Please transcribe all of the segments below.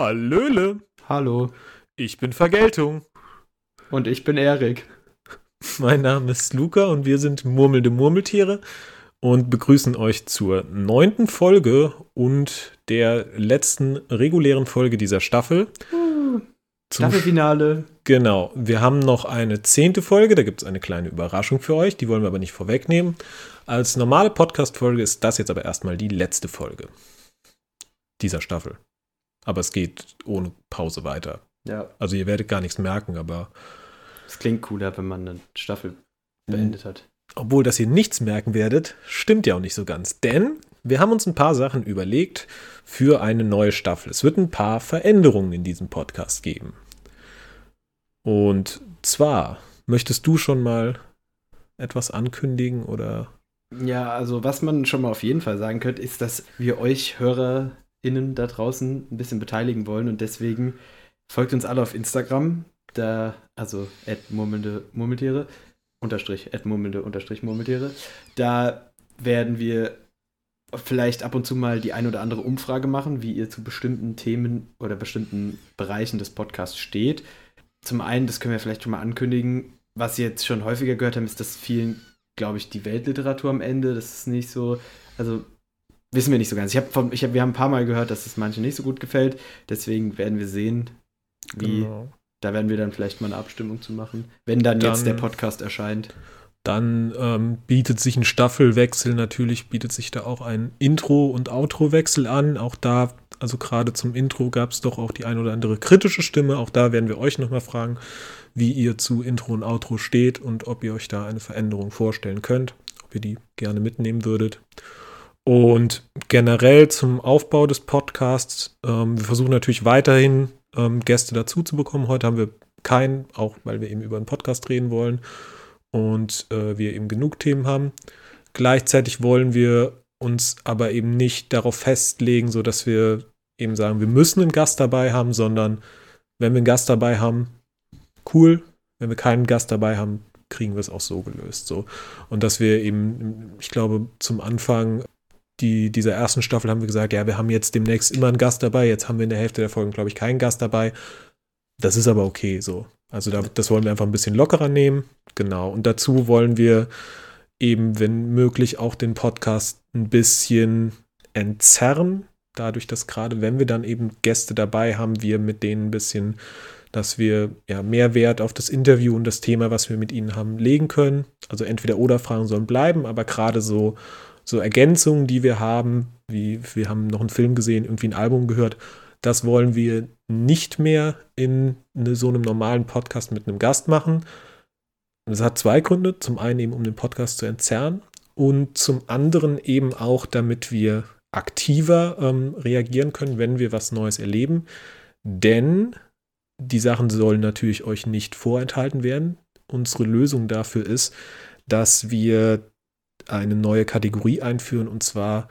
Hallöle. Hallo. Ich bin Vergeltung. Und ich bin Erik. Mein Name ist Luca und wir sind murmelnde Murmeltiere und begrüßen euch zur neunten Folge und der letzten regulären Folge dieser Staffel. Uh, Staffelfinale. Genau. Wir haben noch eine zehnte Folge, da gibt es eine kleine Überraschung für euch, die wollen wir aber nicht vorwegnehmen. Als normale Podcast-Folge ist das jetzt aber erstmal die letzte Folge dieser Staffel. Aber es geht ohne Pause weiter. Ja. Also ihr werdet gar nichts merken, aber. Es klingt cooler, wenn man eine Staffel beendet hat. Obwohl, dass ihr nichts merken werdet, stimmt ja auch nicht so ganz. Denn wir haben uns ein paar Sachen überlegt für eine neue Staffel. Es wird ein paar Veränderungen in diesem Podcast geben. Und zwar, möchtest du schon mal etwas ankündigen oder? Ja, also was man schon mal auf jeden Fall sagen könnte, ist, dass wir euch HörerInnen da draußen ein bisschen beteiligen wollen und deswegen folgt uns alle auf Instagram, da, also murmelnde Murmeltiere, unterstrich, murmelnde unterstrich Murmeltiere. Da werden wir vielleicht ab und zu mal die ein oder andere Umfrage machen, wie ihr zu bestimmten Themen oder bestimmten Bereichen des Podcasts steht. Zum einen, das können wir vielleicht schon mal ankündigen, was ihr jetzt schon häufiger gehört haben, ist, dass vielen, glaube ich, die Weltliteratur am Ende, das ist nicht so, also wissen wir nicht so ganz. Ich hab ich hab, wir haben ein paar Mal gehört, dass es manchen nicht so gut gefällt, deswegen werden wir sehen, wie, genau. da werden wir dann vielleicht mal eine Abstimmung zu machen, wenn dann, dann jetzt der Podcast erscheint. Dann ähm, bietet sich ein Staffelwechsel natürlich, bietet sich da auch ein Intro- und Outro-Wechsel an. Auch da, also gerade zum Intro gab es doch auch die ein oder andere kritische Stimme. Auch da werden wir euch nochmal fragen, wie ihr zu Intro und Outro steht und ob ihr euch da eine Veränderung vorstellen könnt, ob ihr die gerne mitnehmen würdet. Und generell zum Aufbau des Podcasts, ähm, wir versuchen natürlich weiterhin ähm, Gäste dazu zu bekommen. Heute haben wir keinen, auch weil wir eben über einen Podcast reden wollen und äh, wir eben genug Themen haben. Gleichzeitig wollen wir uns aber eben nicht darauf festlegen, sodass wir eben sagen, wir müssen einen Gast dabei haben, sondern wenn wir einen Gast dabei haben, cool. Wenn wir keinen Gast dabei haben, kriegen wir es auch so gelöst. So. Und dass wir eben, ich glaube, zum Anfang die, dieser ersten Staffel haben wir gesagt, ja, wir haben jetzt demnächst immer einen Gast dabei. Jetzt haben wir in der Hälfte der Folgen, glaube ich, keinen Gast dabei. Das ist aber okay so. Also da, das wollen wir einfach ein bisschen lockerer nehmen. Genau. Und dazu wollen wir eben, wenn möglich, auch den Podcast ein bisschen entzerren. Dadurch, dass gerade wenn wir dann eben Gäste dabei haben, wir mit denen ein bisschen, dass wir ja mehr Wert auf das Interview und das Thema, was wir mit ihnen haben, legen können. Also entweder oder Fragen sollen bleiben, aber gerade so, so Ergänzungen, die wir haben, wie wir haben noch einen Film gesehen, irgendwie ein Album gehört, das wollen wir nicht mehr in eine, so einem normalen Podcast mit einem Gast machen. Das hat zwei Gründe. Zum einen eben, um den Podcast zu entzerren und zum anderen eben auch, damit wir aktiver ähm, reagieren können, wenn wir was Neues erleben. Denn die Sachen sollen natürlich euch nicht vorenthalten werden. Unsere Lösung dafür ist, dass wir eine neue Kategorie einführen und zwar,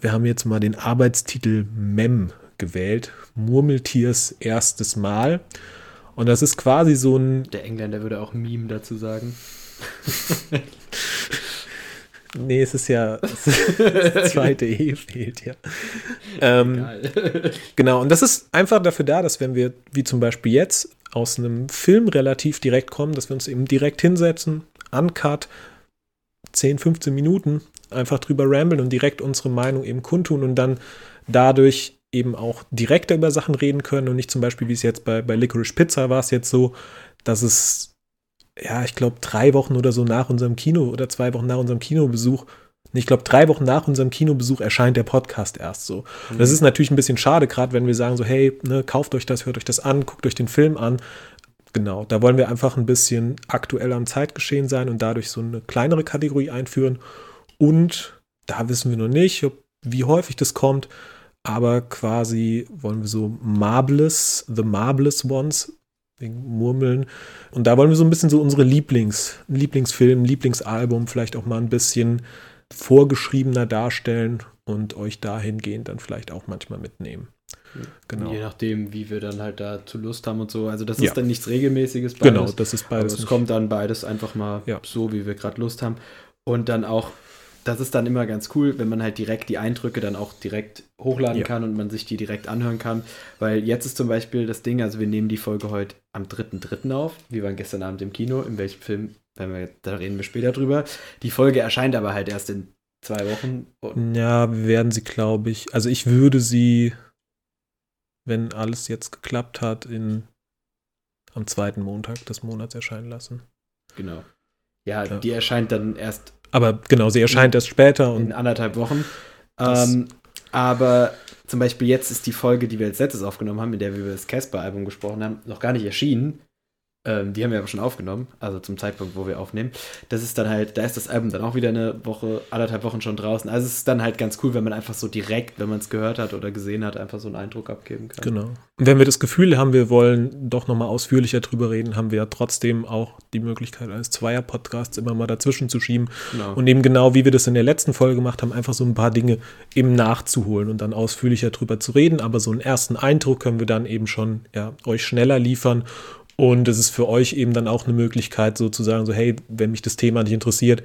wir haben jetzt mal den Arbeitstitel MEM gewählt. Murmeltiers erstes Mal. Und das ist quasi so ein. Der Engländer würde auch Meme dazu sagen. nee, es ist ja. Das zweite E fehlt ja. Ähm, genau, und das ist einfach dafür da, dass wenn wir, wie zum Beispiel jetzt, aus einem Film relativ direkt kommen, dass wir uns eben direkt hinsetzen, uncut, 10, 15 Minuten, einfach drüber ramblen und direkt unsere Meinung eben kundtun und dann dadurch eben auch direkter über Sachen reden können und nicht zum Beispiel, wie es jetzt bei, bei Licorice Pizza war es jetzt so, dass es, ja, ich glaube, drei Wochen oder so nach unserem Kino oder zwei Wochen nach unserem Kinobesuch, ich glaube, drei Wochen nach unserem Kinobesuch erscheint der Podcast erst so. Mhm. Das ist natürlich ein bisschen schade, gerade wenn wir sagen so, hey, ne, kauft euch das, hört euch das an, guckt euch den Film an. Genau, da wollen wir einfach ein bisschen aktuell am Zeitgeschehen sein und dadurch so eine kleinere Kategorie einführen. Und da wissen wir noch nicht, ob, wie häufig das kommt aber quasi wollen wir so Marbles, The Marbles Ones, Murmeln. Und da wollen wir so ein bisschen so unsere Lieblings, Lieblingsfilm, Lieblingsalbum vielleicht auch mal ein bisschen vorgeschriebener darstellen und euch dahingehend dann vielleicht auch manchmal mitnehmen. Genau. Je nachdem, wie wir dann halt dazu Lust haben und so. Also das ist ja. dann nichts Regelmäßiges. Beides, genau, das ist beides. es kommt dann beides einfach mal ja. so, wie wir gerade Lust haben. Und dann auch das ist dann immer ganz cool, wenn man halt direkt die Eindrücke dann auch direkt hochladen ja. kann und man sich die direkt anhören kann. Weil jetzt ist zum Beispiel das Ding, also wir nehmen die Folge heute am 3.3. auf. Wir waren gestern Abend im Kino. In welchem Film, wenn wir, da reden wir später drüber. Die Folge erscheint aber halt erst in zwei Wochen. Ja, wir werden sie, glaube ich, also ich würde sie, wenn alles jetzt geklappt hat, in, am zweiten Montag des Monats erscheinen lassen. Genau. Ja, ja. die erscheint dann erst. Aber genau, sie erscheint in, erst später. Und in anderthalb Wochen. Ähm, aber zum Beispiel jetzt ist die Folge, die wir als letztes aufgenommen haben, in der wir über das Casper-Album gesprochen haben, noch gar nicht erschienen. Ähm, die haben wir aber schon aufgenommen, also zum Zeitpunkt, wo wir aufnehmen. Das ist dann halt, da ist das Album dann auch wieder eine Woche, anderthalb Wochen schon draußen. Also es ist dann halt ganz cool, wenn man einfach so direkt, wenn man es gehört hat oder gesehen hat, einfach so einen Eindruck abgeben kann. Genau. Und wenn wir das Gefühl haben, wir wollen doch nochmal ausführlicher drüber reden, haben wir ja trotzdem auch die Möglichkeit, eines Zweier-Podcasts immer mal dazwischen zu schieben. Genau. Und eben genau, wie wir das in der letzten Folge gemacht haben, einfach so ein paar Dinge eben nachzuholen und dann ausführlicher drüber zu reden. Aber so einen ersten Eindruck können wir dann eben schon ja, euch schneller liefern und es ist für euch eben dann auch eine Möglichkeit, sozusagen so, hey, wenn mich das Thema nicht interessiert,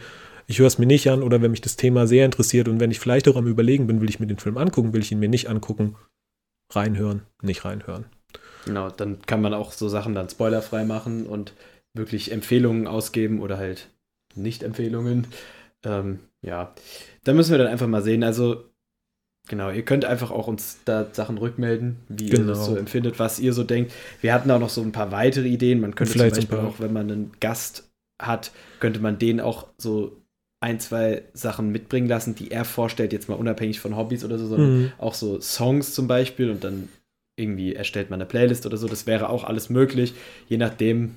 ich höre es mir nicht an oder wenn mich das Thema sehr interessiert und wenn ich vielleicht auch am Überlegen bin, will ich mir den Film angucken, will ich ihn mir nicht angucken, reinhören, nicht reinhören. Genau, dann kann man auch so Sachen dann spoilerfrei machen und wirklich Empfehlungen ausgeben oder halt Nicht-Empfehlungen. Ähm, ja, da müssen wir dann einfach mal sehen. Also Genau, ihr könnt einfach auch uns da Sachen rückmelden, wie genau. ihr das so genau. empfindet, was ihr so denkt. Wir hatten auch noch so ein paar weitere Ideen. Man könnte Vielleicht zum Beispiel auch, wenn man einen Gast hat, könnte man den auch so ein, zwei Sachen mitbringen lassen, die er vorstellt, jetzt mal unabhängig von Hobbys oder so, sondern mhm. auch so Songs zum Beispiel und dann irgendwie erstellt man eine Playlist oder so. Das wäre auch alles möglich, je nachdem,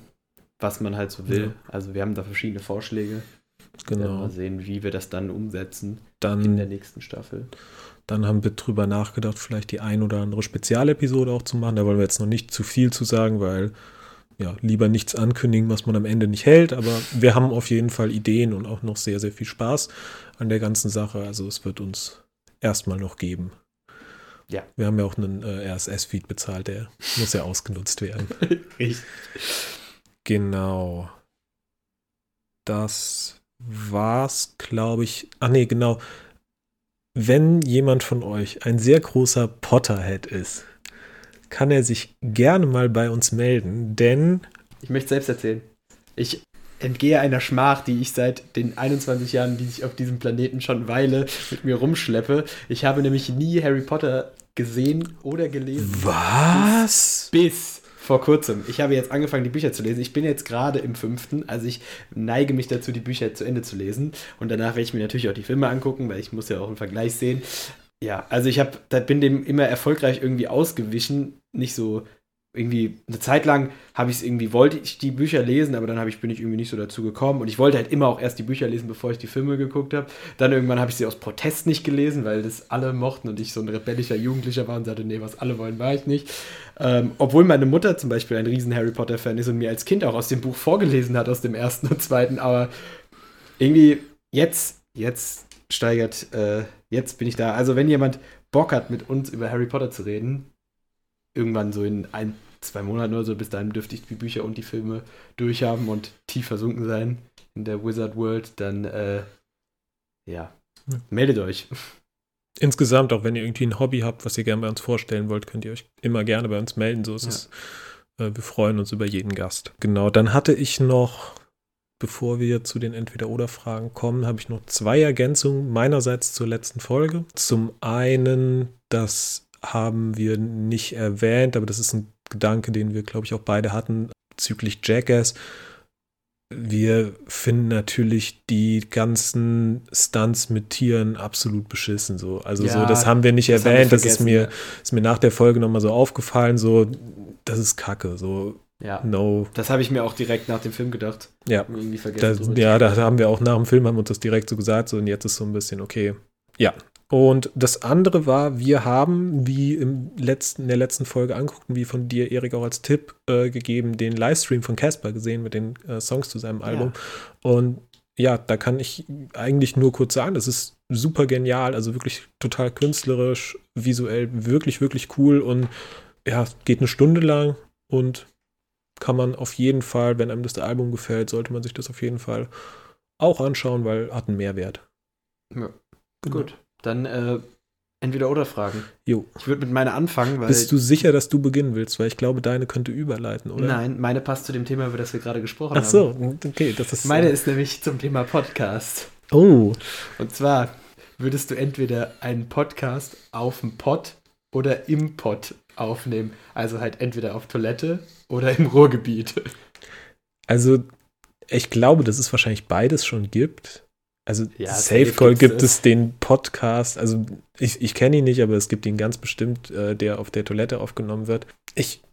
was man halt so will. Ja. Also wir haben da verschiedene Vorschläge. Genau. Mal sehen, wie wir das dann umsetzen dann in der nächsten Staffel. Dann haben wir drüber nachgedacht, vielleicht die ein oder andere Spezialepisode auch zu machen. Da wollen wir jetzt noch nicht zu viel zu sagen, weil ja, lieber nichts ankündigen, was man am Ende nicht hält. Aber wir haben auf jeden Fall Ideen und auch noch sehr, sehr viel Spaß an der ganzen Sache. Also es wird uns erstmal noch geben. Ja. Wir haben ja auch einen äh, RSS-Feed bezahlt, der muss ja ausgenutzt werden. Richtig. Genau. Das war's, glaube ich. Ach nee, genau wenn jemand von euch ein sehr großer Potterhead ist, kann er sich gerne mal bei uns melden, denn. Ich möchte selbst erzählen. Ich entgehe einer Schmach, die ich seit den 21 Jahren, die ich auf diesem Planeten schon weile, mit mir rumschleppe. Ich habe nämlich nie Harry Potter gesehen oder gelesen. Was? Bis, bis vor kurzem. Ich habe jetzt angefangen, die Bücher zu lesen. Ich bin jetzt gerade im fünften, also ich neige mich dazu, die Bücher zu Ende zu lesen. Und danach werde ich mir natürlich auch die Filme angucken, weil ich muss ja auch einen Vergleich sehen. Ja, also ich habe, bin dem immer erfolgreich irgendwie ausgewichen, nicht so irgendwie eine Zeit lang habe ich es irgendwie, wollte ich die Bücher lesen, aber dann ich, bin ich irgendwie nicht so dazu gekommen. Und ich wollte halt immer auch erst die Bücher lesen, bevor ich die Filme geguckt habe. Dann irgendwann habe ich sie aus Protest nicht gelesen, weil das alle mochten und ich so ein rebellischer Jugendlicher war und sagte, nee, was alle wollen, war ich nicht. Ähm, obwohl meine Mutter zum Beispiel ein riesen Harry Potter-Fan ist und mir als Kind auch aus dem Buch vorgelesen hat, aus dem ersten und zweiten. Aber irgendwie jetzt, jetzt steigert, äh, jetzt bin ich da. Also wenn jemand Bock hat, mit uns über Harry Potter zu reden, irgendwann so in ein, zwei Monaten oder so, bis dahin dürfte ich die Bücher und die Filme durchhaben und tief versunken sein in der Wizard World, dann äh, ja, meldet euch. Insgesamt, auch wenn ihr irgendwie ein Hobby habt, was ihr gerne bei uns vorstellen wollt, könnt ihr euch immer gerne bei uns melden. So ist ja. es. Äh, wir freuen uns über jeden Gast. Genau, dann hatte ich noch, bevor wir zu den Entweder-Oder-Fragen kommen, habe ich noch zwei Ergänzungen meinerseits zur letzten Folge. Zum einen, dass haben wir nicht erwähnt, aber das ist ein Gedanke, den wir, glaube ich, auch beide hatten bezüglich Jackass. Wir finden natürlich die ganzen Stunts mit Tieren absolut beschissen. So. Also ja, so, das haben wir nicht das erwähnt. Das ist mir, ist mir nach der Folge nochmal so aufgefallen. So, das ist Kacke. So, ja. No. Das habe ich mir auch direkt nach dem Film gedacht. Ja. Irgendwie vergessen. Da, ja, da haben wir auch nach dem Film haben uns das direkt so gesagt. So, und jetzt ist so ein bisschen okay. Ja, und das andere war, wir haben, wie im letzten, in der letzten Folge anguckt wie von dir, Erik, auch als Tipp äh, gegeben, den Livestream von Casper gesehen mit den äh, Songs zu seinem Album. Ja. Und ja, da kann ich eigentlich nur kurz sagen, das ist super genial, also wirklich total künstlerisch, visuell, wirklich, wirklich cool und ja, geht eine Stunde lang und kann man auf jeden Fall, wenn einem das Album gefällt, sollte man sich das auf jeden Fall auch anschauen, weil hat einen Mehrwert. Ja. Gut, dann äh, entweder oder Fragen. Jo. Ich würde mit meiner anfangen, weil. Bist du sicher, dass du beginnen willst? Weil ich glaube, deine könnte überleiten, oder? Nein, meine passt zu dem Thema, über das wir gerade gesprochen Ach haben. so, okay, das ist. Meine ist nämlich zum Thema Podcast. Oh, Und zwar würdest du entweder einen Podcast auf dem Pod oder im Pod aufnehmen. Also halt entweder auf Toilette oder im Ruhrgebiet. also ich glaube, dass es wahrscheinlich beides schon gibt. Also Ja, Safe Call gibt es. den Podcast, also ich, ich kenne ihn nicht, aber es gibt ihn ganz bestimmt, äh, der auf der Toilette aufgenommen wird. Ich,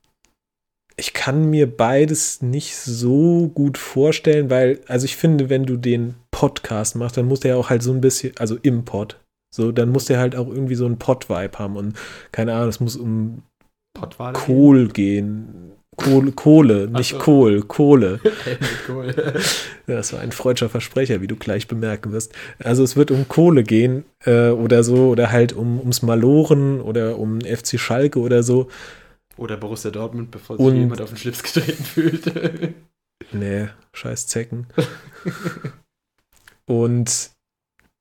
ich kann mir beides nicht so gut vorstellen, weil, also ich finde, wenn du den Podcast machst, dann muss der auch halt so ein bisschen, also im Pod, so, dann muss der halt auch irgendwie so einen Pod-Vibe haben und keine Ahnung, es muss um? Kohl gehen. Kohle, Kohle nicht so. Kohl, Kohle. Ja, Das war ein freudscher Versprecher, wie du gleich bemerken wirst. Also es wird um Kohle gehen äh, oder so, oder halt um, ums Maloren oder um FC Schalke oder so. Oder Borussia Dortmund, bevor sich Und- jemand auf den Schlips getreten fühlt. Nee, scheiß Zecken. Und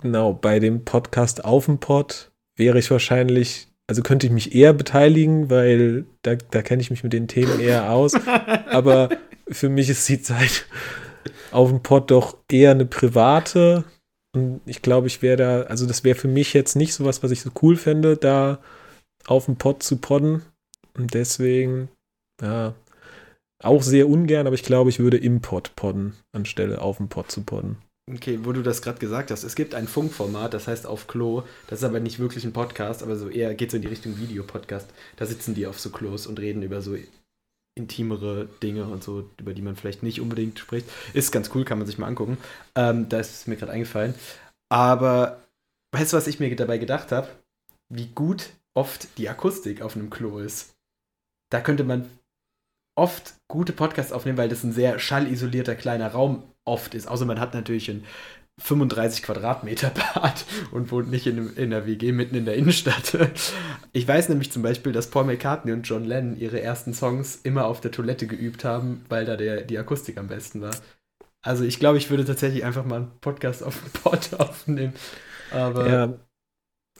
genau, bei dem Podcast auf dem Pod wäre ich wahrscheinlich, also könnte ich mich eher beteiligen, weil da, da kenne ich mich mit den Themen eher aus. Aber für mich ist die Zeit auf dem Pod doch eher eine private. Und ich glaube, ich wäre da, also das wäre für mich jetzt nicht sowas, was ich so cool fände, da auf dem Pod zu podden. Und deswegen, ja, auch sehr ungern, aber ich glaube, ich würde im Pod podden, anstelle auf dem Pod zu podden. Okay, wo du das gerade gesagt hast, es gibt ein Funkformat, das heißt auf Klo. Das ist aber nicht wirklich ein Podcast, aber so eher geht so in die Richtung Videopodcast. Da sitzen die auf so Klos und reden über so intimere Dinge und so, über die man vielleicht nicht unbedingt spricht. Ist ganz cool, kann man sich mal angucken. Ähm, da ist es mir gerade eingefallen. Aber weißt du, was ich mir dabei gedacht habe? Wie gut oft die Akustik auf einem Klo ist. Da könnte man oft gute Podcasts aufnehmen, weil das ein sehr schallisolierter kleiner Raum oft ist. Außer man hat natürlich ein 35 Quadratmeter Bad und wohnt nicht in, in einer WG mitten in der Innenstadt. Ich weiß nämlich zum Beispiel, dass Paul McCartney und John Lennon ihre ersten Songs immer auf der Toilette geübt haben, weil da der, die Akustik am besten war. Also ich glaube, ich würde tatsächlich einfach mal einen Podcast auf dem Pod aufnehmen. Aber Ja,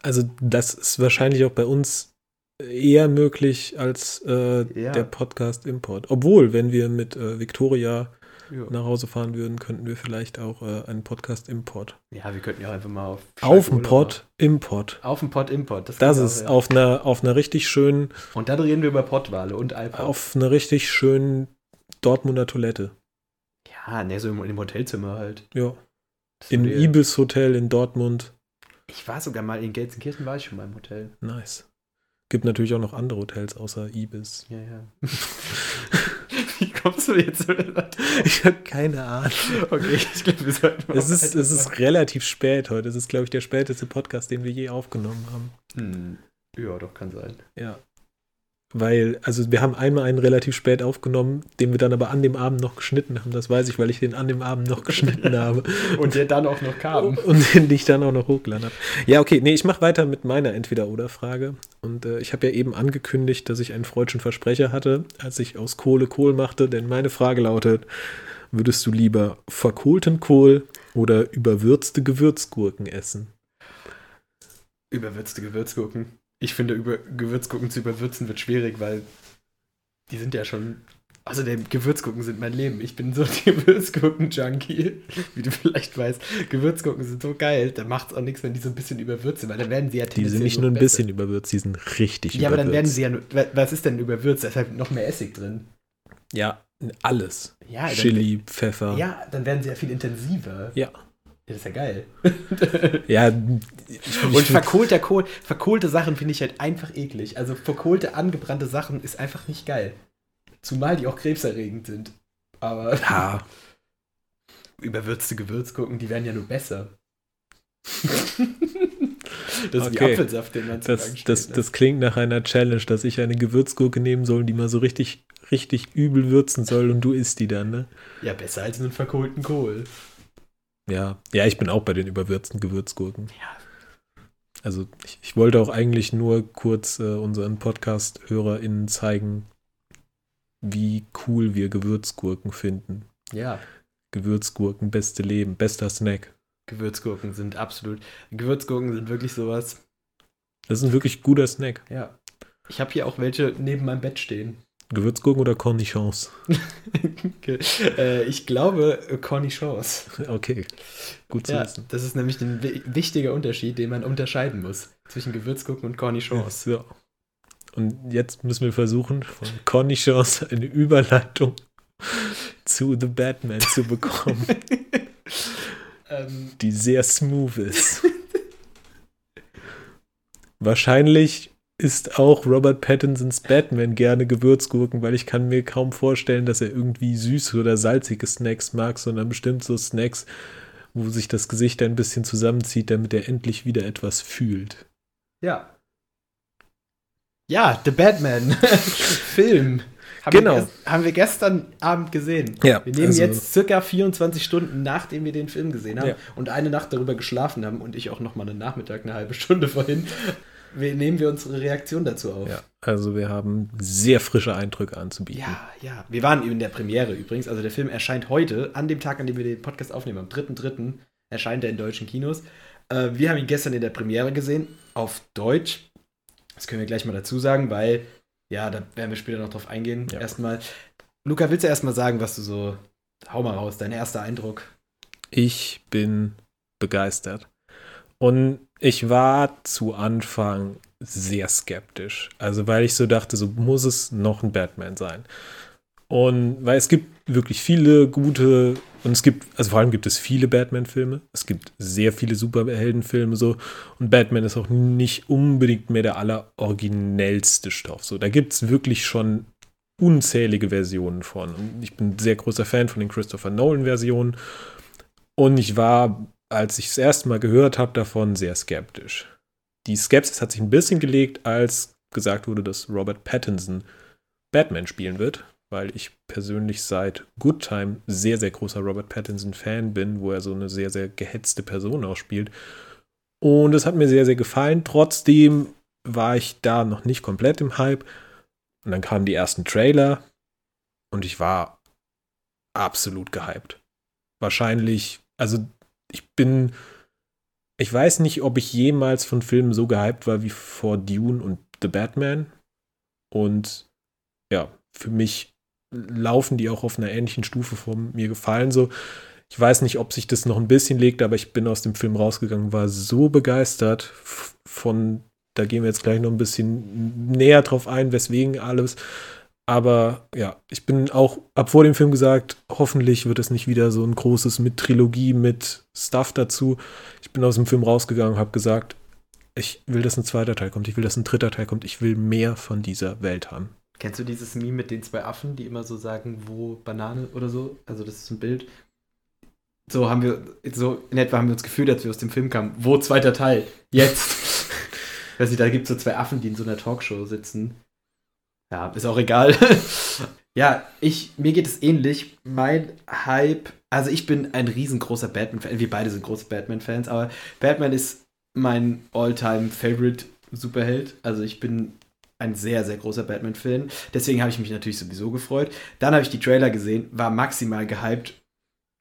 also das ist wahrscheinlich auch bei uns eher möglich als äh, Ja. der Podcast Import. Obwohl, wenn wir mit äh, Victoria ja. nach Hause fahren würden, könnten wir vielleicht auch äh, einen Podcast Import. ja, wir könnten ja auch einfach mal auf Auf dem Pod Import. Auf dem Pod Import. Das auch, ist ja. auf einer auf einer richtig schönen Und dann reden wir über Pottwale und Alpha. auf einer richtig schönen Dortmunder Toilette. Ja, ne, so im, im Hotelzimmer halt. Ja, Das im Ibis Hotel in Dortmund. Ich war sogar mal in Gelsenkirchen, war ich schon mal im Hotel. Nice. Gibt natürlich auch noch andere Hotels außer Ibis. Ja, ja. Wie kommst du jetzt? Ich habe keine Ahnung. okay, ich glaube, wir sollten mal Es ist, es ist relativ spät heute. Es ist, glaube ich, der späteste Podcast, den wir je aufgenommen haben. Hm. Ja, doch, kann sein. Ja. Weil, also wir haben einmal einen relativ spät aufgenommen, den wir dann aber an dem Abend noch geschnitten haben. Das weiß ich, weil ich den an dem Abend noch geschnitten habe. Und der dann auch noch kam. Und den ich dann auch noch hochgeladen habe. Ja, okay, nee, ich mache weiter mit meiner Entweder-Oder-Frage. Und äh, ich habe ja eben angekündigt, dass ich einen freudschen Versprecher hatte, als ich aus Kohle Kohl machte. Denn meine Frage lautet: Würdest du lieber verkohlten Kohl oder überwürzte Gewürzgurken essen? Überwürzte Gewürzgurken. Ich finde, über Gewürzgurken zu überwürzen wird schwierig, weil die sind ja schon. Außerdem, Gewürzgurken sind mein Leben. Ich bin so ein Gewürzgurken-Junkie, wie du vielleicht weißt. Gewürzgurken sind so geil, da macht es auch nichts, wenn die so ein bisschen überwürzen, weil dann werden sie ja Die sind nicht nur ein bisschen überwürzt, die sind richtig Ja, aber dann werden überwürzt. sie ja. nur- Was ist denn überwürzt? Da ist halt noch mehr Essig drin. Ja, alles. Ja, dann, Chili, Pfeffer. ja, dann werden sie ja viel intensiver. Ja. Das ist ja geil. Ja, ich, Und verkohlter Kohl, verkohlte Sachen finde ich halt einfach eklig. Also verkohlte, angebrannte Sachen ist einfach nicht geil. Zumal die auch krebserregend sind. Aber ja, überwürzte Gewürzgurken, die werden ja nur besser. das ist wie Okay. Apfelsaft, den man zu das, steht, das, ne? das klingt nach einer Challenge, dass ich eine Gewürzgurke nehmen soll, die mal so richtig, richtig übel würzen soll und du isst die dann, ne? Ja, besser als einen verkohlten Kohl. Ja, ja, ich bin auch bei den überwürzten Gewürzgurken. Ja. Also ich, ich wollte auch eigentlich nur kurz äh, unseren Podcast-HörerInnen zeigen, wie cool wir Gewürzgurken finden. Ja. Gewürzgurken, beste Leben, bester Snack. Gewürzgurken sind absolut. Gewürzgurken sind wirklich sowas. Das ist ein wirklich guter Snack. Ja. Ich habe hier auch welche neben meinem Bett stehen. Gewürzgurken oder Cornichons? okay. äh, ich glaube Cornichons. Okay, gut zu Ja, wissen. das ist nämlich ein wi- wichtiger Unterschied, den man unterscheiden muss zwischen Gewürzgurken und Cornichons. So. Und jetzt müssen wir versuchen, von Cornichons eine Überleitung zu The Batman zu bekommen, ähm, die sehr smooth ist. Wahrscheinlich isst auch Robert Pattinsons Batman gerne Gewürzgurken, weil ich kann mir kaum vorstellen, dass er irgendwie süße oder salzige Snacks mag, sondern bestimmt so Snacks, wo sich das Gesicht ein bisschen zusammenzieht, damit er endlich wieder etwas fühlt. ja. Ja, The Batman. Film. Haben Genau. Wir, haben wir gestern Abend gesehen. Ja, Wir nehmen also- jetzt circa 24 Stunden, nachdem wir den Film gesehen haben Ja. und eine Nacht darüber geschlafen haben und ich auch noch mal einen Nachmittag, eine halbe Stunde vorhin, wir, nehmen wir unsere Reaktion dazu auf. Ja, also wir haben sehr frische Eindrücke anzubieten. Ja, ja. Wir waren in der Premiere übrigens. Also der Film erscheint heute, an dem Tag, an dem wir den Podcast aufnehmen, am 3.3. erscheint er in deutschen Kinos. Äh, wir haben ihn gestern in der Premiere gesehen, auf Deutsch. Das können wir gleich mal dazu sagen, weil, ja, da werden wir später noch drauf eingehen. Ja. Erstmal. Luca, willst du erstmal sagen, was du so. Hau mal raus, dein erster Eindruck. Ich bin begeistert. Und ich war zu Anfang sehr skeptisch. Also, weil ich so dachte, so muss es noch ein Batman sein. Und weil es gibt wirklich viele gute, und es gibt, also vor allem gibt es viele Batman-Filme. Es gibt sehr viele Superheldenfilme so. Und Batman ist auch nicht unbedingt mehr der alleroriginellste Stoff. So, da gibt es wirklich schon unzählige Versionen von. Und ich bin ein sehr großer Fan von den Christopher Nolan-Versionen. Und ich war, als ich das erste Mal gehört habe davon, sehr skeptisch. Die Skepsis hat sich ein bisschen gelegt, als gesagt wurde, dass Robert Pattinson Batman spielen wird, weil ich persönlich seit Good Time sehr, sehr großer Robert Pattinson-Fan bin, wo er so eine sehr, sehr gehetzte Person ausspielt. Und es hat mir sehr, sehr gefallen. Trotzdem war ich da noch nicht komplett im Hype. Und dann kamen die ersten Trailer und ich war absolut gehypt. Wahrscheinlich, also ich bin, ich weiß nicht, ob ich jemals von Filmen so gehypt war wie vor Dune und The Batman. Und ja, für mich laufen die auch auf einer ähnlichen Stufe von mir gefallen. So, ich weiß nicht, ob sich das noch ein bisschen legt, aber ich bin aus dem Film rausgegangen, war so begeistert von, da gehen wir jetzt gleich noch ein bisschen näher drauf ein, weswegen alles. Aber ja, ich bin auch, ab vor dem Film gesagt, hoffentlich wird es nicht wieder so ein großes mit Trilogie, mit Stuff dazu. Ich bin aus dem Film rausgegangen, habe gesagt, ich will, dass ein zweiter Teil kommt, ich will, dass ein dritter Teil kommt, ich will mehr von dieser Welt haben. Kennst du dieses Meme mit den zwei Affen, die immer so sagen, wo Banane oder so? Also das ist ein Bild. So haben wir, so in etwa haben wir uns gefühlt, als wir aus dem Film kamen. Wo zweiter Teil? Jetzt. Weiß nicht, da gibt es so zwei Affen, die in so einer Talkshow sitzen. Ja, ist auch egal. ja, ich, mir geht es ähnlich. Mein Hype, also ich bin ein riesengroßer Batman-Fan. Wir beide sind große Batman-Fans, aber Batman ist mein All-Time-Favorite-Superheld. Also ich bin ein sehr, sehr großer Batman-Fan. Deswegen habe ich mich natürlich sowieso gefreut. Dann habe ich die Trailer gesehen, war maximal gehypt.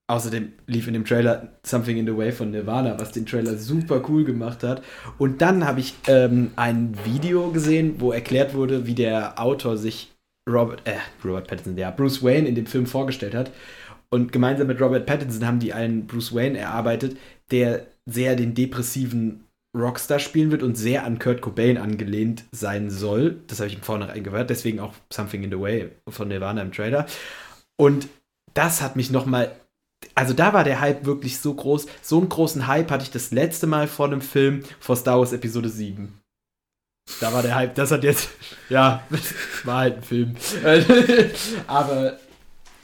Außerdem lief in dem Trailer Something in the Way von Nirvana, was den Trailer super cool gemacht hat. Und dann habe ich ähm, ein Video gesehen, wo erklärt wurde, wie der Autor sich Robert, äh, Robert Pattinson, ja, Bruce Wayne in dem Film vorgestellt hat. Und gemeinsam mit Robert Pattinson haben die einen Bruce Wayne erarbeitet, der sehr den depressiven Rockstar spielen wird und sehr an Kurt Cobain angelehnt sein soll. Das habe ich im Vornherein gehört, deswegen auch Something in the Way von Nirvana im Trailer. Und das hat mich nochmal, also da war der Hype wirklich so groß. So einen großen Hype hatte ich das letzte Mal vor einem Film vor Star Wars Episode 7. Da war der Hype, das hat jetzt, ja, war halt ein Film. Aber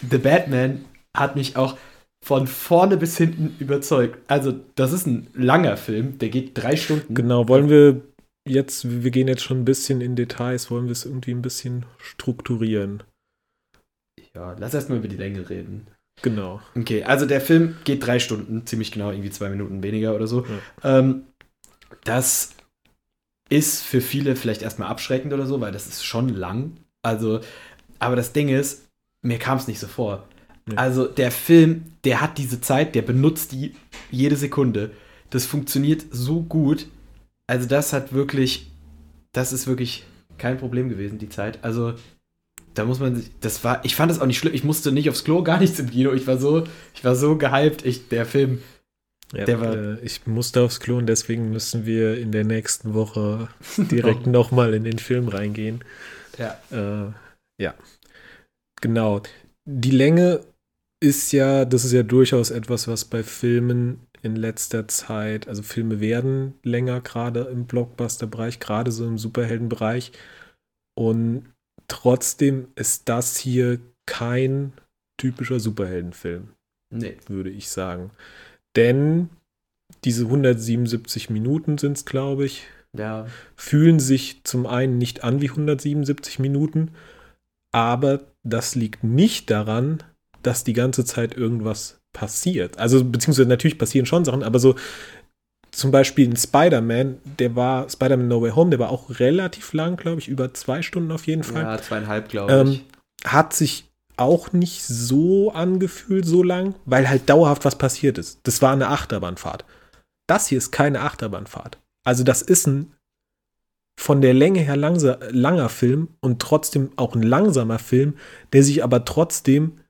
The Batman hat mich auch von vorne bis hinten überzeugt. Also, das ist ein langer Film, der geht drei Stunden. Genau, wollen wir jetzt, wir gehen jetzt schon ein bisschen in Details, wollen wir es irgendwie ein bisschen strukturieren. Ja, lass erstmal über die Länge reden. Genau. Okay, also der Film geht drei Stunden, ziemlich genau, irgendwie zwei Minuten weniger oder so. Ähm, das ist für viele vielleicht erstmal abschreckend oder so, weil das ist schon lang. Also, aber das Ding ist, mir kam es nicht so vor. Nee. Also der Film, der hat diese Zeit, der benutzt die jede Sekunde. Das funktioniert so gut. Also das hat wirklich, das ist wirklich kein Problem gewesen, die Zeit. Also da muss man sich, das war, ich fand das auch nicht schlimm. Ich musste nicht aufs Klo, gar nichts im Kino. Ich war so, ich war so gehypt. Ich, der Film, ja, der war, äh, ich musste aufs Klo und deswegen müssen wir in der nächsten Woche direkt nochmal in den Film reingehen. Ja. Äh, ja. Genau. Die Länge ist ja, das ist ja durchaus etwas, was bei Filmen in letzter Zeit, also Filme werden länger, gerade im Blockbuster-Bereich, gerade so im Superhelden-Bereich. Und trotzdem ist das hier kein typischer Superheldenfilm. Nee. Würde ich sagen. Denn diese 177 Minuten sind es, glaube ich, ja. fühlen sich zum einen nicht an wie 177 Minuten, aber das liegt nicht daran, dass die ganze Zeit irgendwas passiert. Also, beziehungsweise natürlich passieren schon Sachen, aber so zum Beispiel ein Spider-Man, der war, Spider-Man No Way Home, der war auch relativ lang, glaube ich, über zwei Stunden auf jeden Fall. Ja, zweieinhalb, glaube ähm, ich. Hat sich auch nicht so angefühlt, so lang, weil halt dauerhaft was passiert ist. Das war eine Achterbahnfahrt. Das hier ist keine Achterbahnfahrt. Also, das ist ein von der Länge her langsa langer Film und trotzdem auch ein langsamer Film, der sich aber trotzdem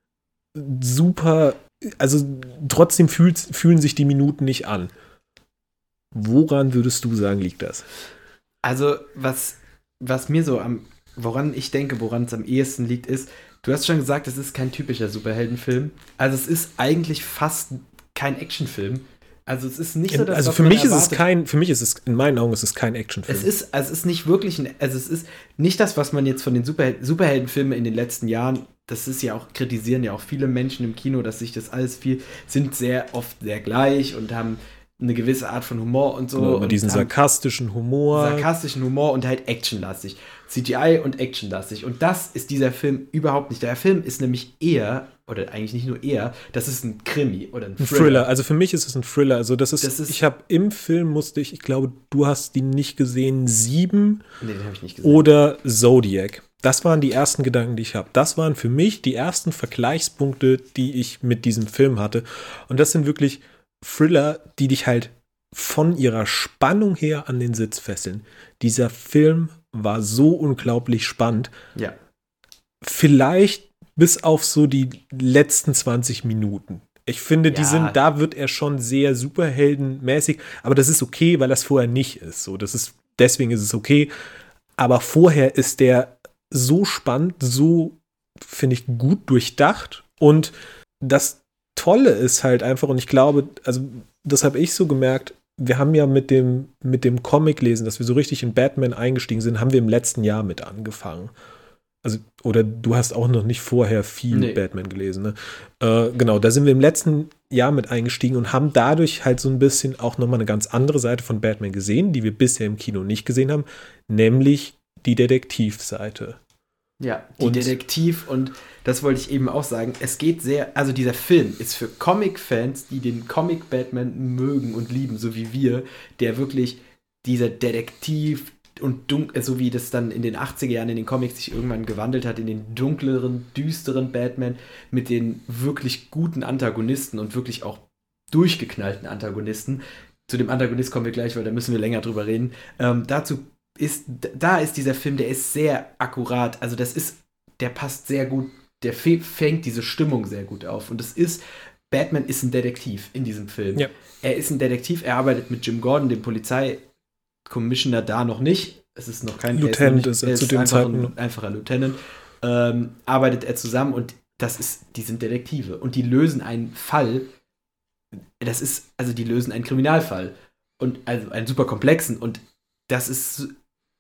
super, also trotzdem fühlt, fühlen sich die Minuten nicht an. Woran würdest du sagen, liegt das? Also, was, was mir so am, woran ich denke, woran es am ehesten liegt, ist, du hast schon gesagt, es ist kein typischer Superheldenfilm. Also, es ist eigentlich fast kein Actionfilm. Also es ist nicht so, dass Also für mich erwartet. ist es kein, für mich ist es, in meinen Augen ist es kein Actionfilm. Es ist, also es ist nicht wirklich ein, also es ist nicht das, was man jetzt von den Superhel Superheldenfilmen in den letzten Jahren, das ist ja auch, kritisieren ja auch viele Menschen im Kino, dass sich das alles viel, sind sehr oft sehr gleich und haben eine gewisse Art von Humor und so. Genau, und diesen sarkastischen Humor. Sarkastischen Humor und halt actionlastig. CGI und actionlastig. Und das ist dieser Film überhaupt nicht. Der Film ist nämlich eher, oder eigentlich nicht nur eher, das ist ein Krimi oder ein Thriller. Ein Thriller. Also für mich ist es ein Thriller. Also das ist, das ist ich habe im Film musste ich, ich glaube, du hast die nicht gesehen, sieben. Nee, den habe ich nicht gesehen. Oder Zodiac. Das waren die ersten Gedanken, die ich habe. Das waren für mich die ersten Vergleichspunkte, die ich mit diesem Film hatte. Und das sind wirklich Thriller, die dich halt von ihrer Spannung her an den Sitz fesseln. Dieser Film war so unglaublich spannend. Ja. Vielleicht bis auf so die letzten 20 Minuten. Ich finde, ja. die sind, da wird er schon sehr superheldenmäßig, aber das ist okay, weil das vorher nicht ist. So, das ist, deswegen ist es okay. Aber vorher ist der so spannend, so, finde ich, gut durchdacht und das Tolle ist halt einfach, und ich glaube, also das habe ich so gemerkt, wir haben ja mit dem, mit dem Comic-Lesen, dass wir so richtig in Batman eingestiegen sind, haben wir im letzten Jahr mit angefangen. Also, oder du hast auch noch nicht vorher viel nee. Batman gelesen, ne? Äh, genau, da sind wir im letzten Jahr mit eingestiegen und haben dadurch halt so ein bisschen auch nochmal eine ganz andere Seite von Batman gesehen, die wir bisher im Kino nicht gesehen haben, nämlich die Detektivseite. Ja, die und Detektiv und das wollte ich eben auch sagen. Es geht sehr, also dieser Film ist für Comic-Fans, die den Comic Batman mögen und lieben, so wie wir, der wirklich dieser Detektiv und dunkel, so wie das dann in den 80er Jahren in den Comics sich irgendwann gewandelt hat, in den dunkleren, düsteren Batman mit den wirklich guten Antagonisten und wirklich auch durchgeknallten Antagonisten. Zu dem Antagonist kommen wir gleich, weil da müssen wir länger drüber reden. Ähm, dazu ist, da ist dieser Film, der ist sehr akkurat. Also das ist, der passt sehr gut, der fängt diese Stimmung sehr gut auf. Und es ist, Batman ist ein Detektiv in diesem Film. Ja. Er ist ein Detektiv, er arbeitet mit Jim Gordon, dem Polizeikommissioner, da noch nicht. Es ist noch kein Lieutenant, er ist, er ist, zu dem einfach Zeitpunkt. Ein einfacher Lieutenant. Ähm, arbeitet er zusammen und das ist, die sind Detektive und die lösen einen Fall. Das ist, also die lösen einen Kriminalfall und also einen super komplexen und das ist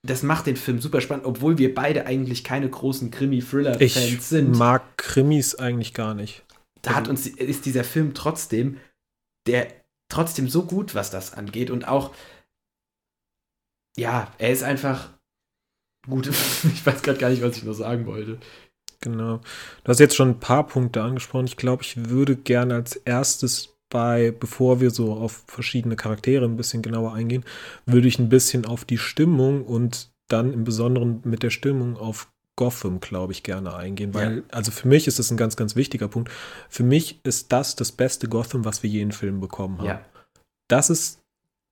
das macht den Film super spannend, obwohl wir beide eigentlich keine großen Krimi-Thriller-Fans sind. Ich mag Krimis eigentlich gar nicht. Da hat uns ist dieser Film trotzdem, der trotzdem so gut, was das angeht und auch ja, er ist einfach gut. ich weiß gerade gar nicht, was ich noch sagen wollte. Genau. Du hast jetzt schon ein paar Punkte angesprochen. Ich glaube, ich würde gerne als erstes bei, bevor wir so auf verschiedene Charaktere ein bisschen genauer eingehen, würde ich ein bisschen auf die Stimmung und dann im Besonderen mit der Stimmung auf Gotham, glaube ich, gerne eingehen, weil, ja. also für mich ist das ein ganz, ganz wichtiger Punkt. Für mich ist das das beste Gotham, was wir je in Filmen bekommen haben. Ja. Das ist,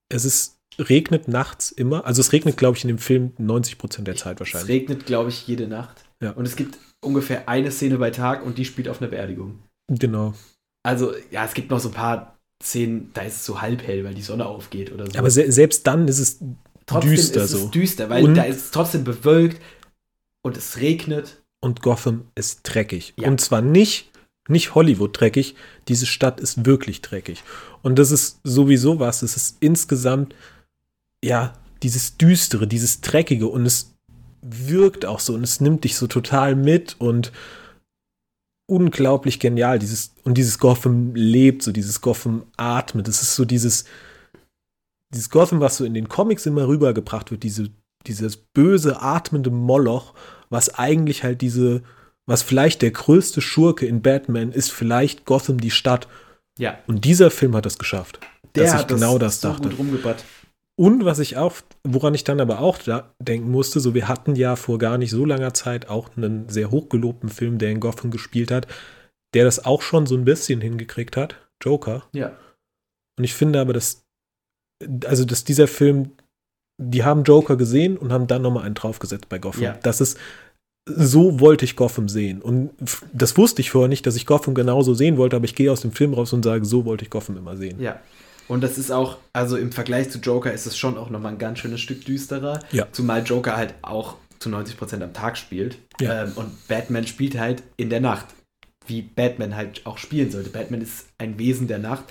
es ist, regnet nachts immer, also es regnet, glaube ich, in dem Film 90 Prozent der Zeit wahrscheinlich. Es regnet, glaube ich, jede Nacht. Ja. Und es gibt ungefähr eine Szene bei Tag und die spielt auf einer Beerdigung. Genau. Also, ja, es gibt noch so ein paar Szenen, da ist es so halb hell, weil die Sonne aufgeht oder so. Aber se selbst dann ist es trotzdem düster ist so. Es düster, weil und da ist es trotzdem bewölkt und es regnet. Und Gotham ist dreckig. Ja. Und zwar nicht, nicht Hollywood dreckig, diese Stadt ist wirklich dreckig. Und das ist sowieso was, es ist insgesamt, ja, dieses Düstere, dieses Dreckige und es wirkt auch so und es nimmt dich so total mit und unglaublich genial. Dieses, und dieses Gotham lebt, so dieses Gotham atmet. Das ist so dieses, dieses Gotham, was so in den Comics immer rübergebracht wird, diese, dieses böse, atmende Moloch, was eigentlich halt diese, was vielleicht der größte Schurke in Batman ist, vielleicht Gotham die Stadt. Ja. Und dieser Film hat das geschafft. Der dass ich genau das, das so dachte. Und was ich auch, woran ich dann aber auch da denken musste, so wir hatten ja vor gar nicht so langer Zeit auch einen sehr hochgelobten Film, der in Gotham gespielt hat, der das auch schon so ein bisschen hingekriegt hat, Joker. Ja. Und ich finde aber, dass, also dass dieser Film, die haben Joker gesehen und haben dann nochmal einen draufgesetzt bei Gotham. Ja. Das ist, so wollte ich Gotham sehen. Und das wusste ich vorher nicht, dass ich Gotham genauso sehen wollte, aber ich gehe aus dem Film raus und sage, so wollte ich Gotham immer sehen. Ja. Und das ist auch, also im Vergleich zu Joker ist es schon auch nochmal ein ganz schönes Stück düsterer. Ja. Zumal Joker halt auch zu 90% am Tag spielt. Ja. Ähm, und Batman spielt halt in der Nacht. Wie Batman halt auch spielen sollte. Batman ist ein Wesen der Nacht.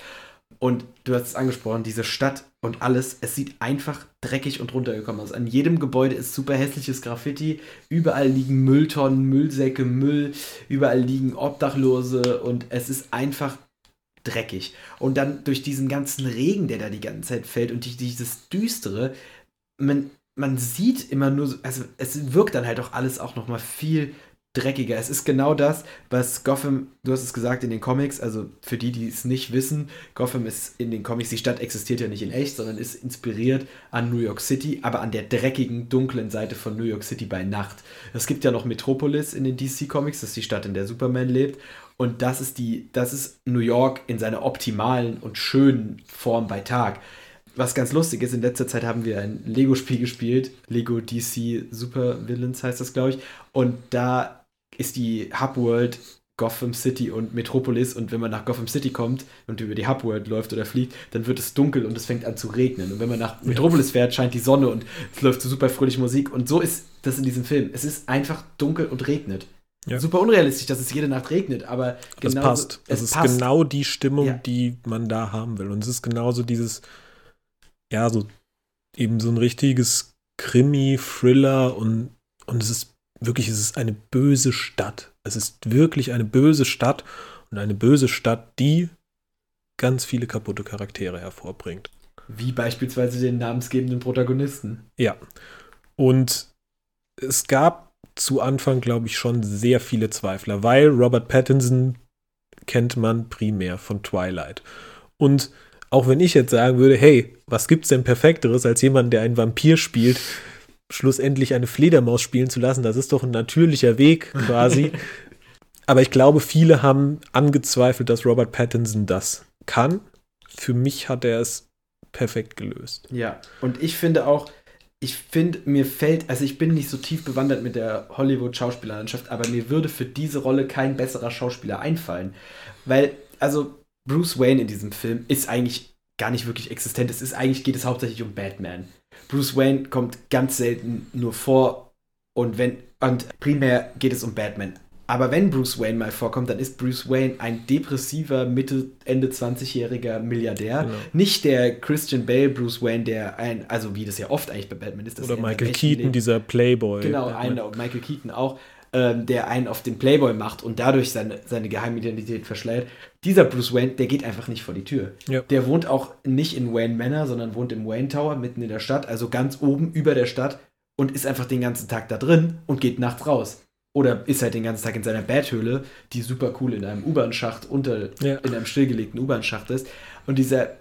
Und du hast es angesprochen, diese Stadt und alles, es sieht einfach dreckig und runtergekommen aus. An jedem Gebäude ist super hässliches Graffiti. Überall liegen Mülltonnen, Müllsäcke, Müll. Überall liegen Obdachlose. Und es ist einfach dreckig. Und dann durch diesen ganzen Regen, der da die ganze Zeit fällt und dieses Düstere, man, man sieht immer nur, also es wirkt dann halt auch alles auch nochmal viel dreckiger. Es ist genau das, was Gotham, du hast es gesagt in den Comics, also für die, die es nicht wissen, Gotham ist in den Comics, die Stadt existiert ja nicht in echt, sondern ist inspiriert an New York City, aber an der dreckigen, dunklen Seite von New York City bei Nacht. Es gibt ja noch Metropolis in den DC Comics, das ist die Stadt, in der Superman lebt. Und das ist die, das ist New York in seiner optimalen und schönen Form bei Tag. Was ganz lustig ist, in letzter Zeit haben wir ein Lego-Spiel gespielt. Lego DC Super Villains heißt das, glaube ich. Und da ist die Hubworld Gotham City und Metropolis und wenn man nach Gotham City kommt und über die Hubworld läuft oder fliegt, dann wird es dunkel und es fängt an zu regnen. Und wenn man nach Metropolis fährt, scheint die Sonne und es läuft so super fröhliche Musik. Und so ist das in diesem Film. Es ist einfach dunkel und regnet. Ja. Super unrealistisch, dass es jede Nacht regnet, aber genau. Das passt. Es, ist passt. genau die Stimmung, ja. die man da haben will. Und es ist genauso dieses, ja, so eben so ein richtiges Krimi, Thriller und, und es ist wirklich, es ist eine böse Stadt. Es ist wirklich eine böse Stadt und eine böse Stadt, die ganz viele kaputte Charaktere hervorbringt. Wie beispielsweise den namensgebenden Protagonisten. Ja. Und es gab zu Anfang, glaube ich, schon sehr viele Zweifler, weil Robert Pattinson kennt man primär von Twilight. Und auch wenn ich jetzt sagen würde, hey, was gibt's denn perfekteres als jemanden, der einen Vampir spielt, schlussendlich eine Fledermaus spielen zu lassen, das ist doch ein natürlicher Weg quasi. Aber ich glaube, viele haben angezweifelt, dass Robert Pattinson das kann. Für mich hat er es perfekt gelöst. Ja, und ich finde auch, ich finde, mir fällt, also ich bin nicht so tief bewandert mit der Hollywood-Schauspielerlandschaft, aber mir würde für diese Rolle kein besserer Schauspieler einfallen. Weil, also Bruce Wayne in diesem Film ist eigentlich gar nicht wirklich existent. Es ist eigentlich, geht es hauptsächlich um Batman. Bruce Wayne kommt ganz selten nur vor und wenn, und primär geht es um Batman. Aber wenn Bruce Wayne mal vorkommt, dann ist Bruce Wayne ein depressiver, Mitte, Ende 20-jähriger Milliardär. Genau. Nicht der Christian Bale Bruce Wayne, der ein, also wie das ja oft eigentlich bei Batman ist. Oder Michael Keaton, lebt. dieser Playboy. Genau, und Michael Keaton auch, ähm, der einen auf den Playboy macht und dadurch seine, seine Geheimidentität verschleiert. Dieser Bruce Wayne, der geht einfach nicht vor die Tür. Ja. Der wohnt auch nicht in Wayne Manor, sondern wohnt im Wayne Tower, mitten in der Stadt, also ganz oben über der Stadt und ist einfach den ganzen Tag da drin und geht nachts raus. Oder ist halt den ganzen Tag in seiner Betthöhle, die super cool in einem U-Bahn-Schacht unter, ja. in einem stillgelegten U-Bahn-Schacht ist. Und dieser,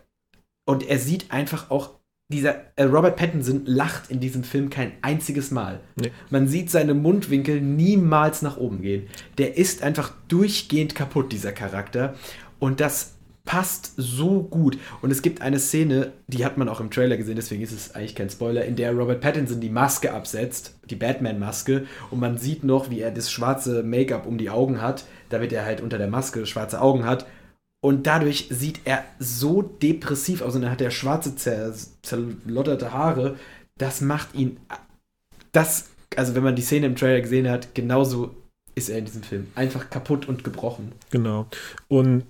und er sieht einfach auch dieser äh, Robert Pattinson lacht in diesem Film kein einziges Mal. Nee. Man sieht seine Mundwinkel niemals nach oben gehen. Der ist einfach durchgehend kaputt, dieser Charakter. Und das passt so gut. Und es gibt eine Szene, die hat man auch im Trailer gesehen, deswegen ist es eigentlich kein Spoiler, in der Robert Pattinson die Maske absetzt, die Batman-Maske, und man sieht noch, wie er das schwarze Make-up um die Augen hat, damit er halt unter der Maske schwarze Augen hat. Und dadurch sieht er so depressiv aus und dann hat er schwarze, zer zerlotterte Haare. Das macht ihn. Das, also wenn man die Szene im Trailer gesehen hat, genauso ist er in diesem Film. Einfach kaputt und gebrochen. Genau. Und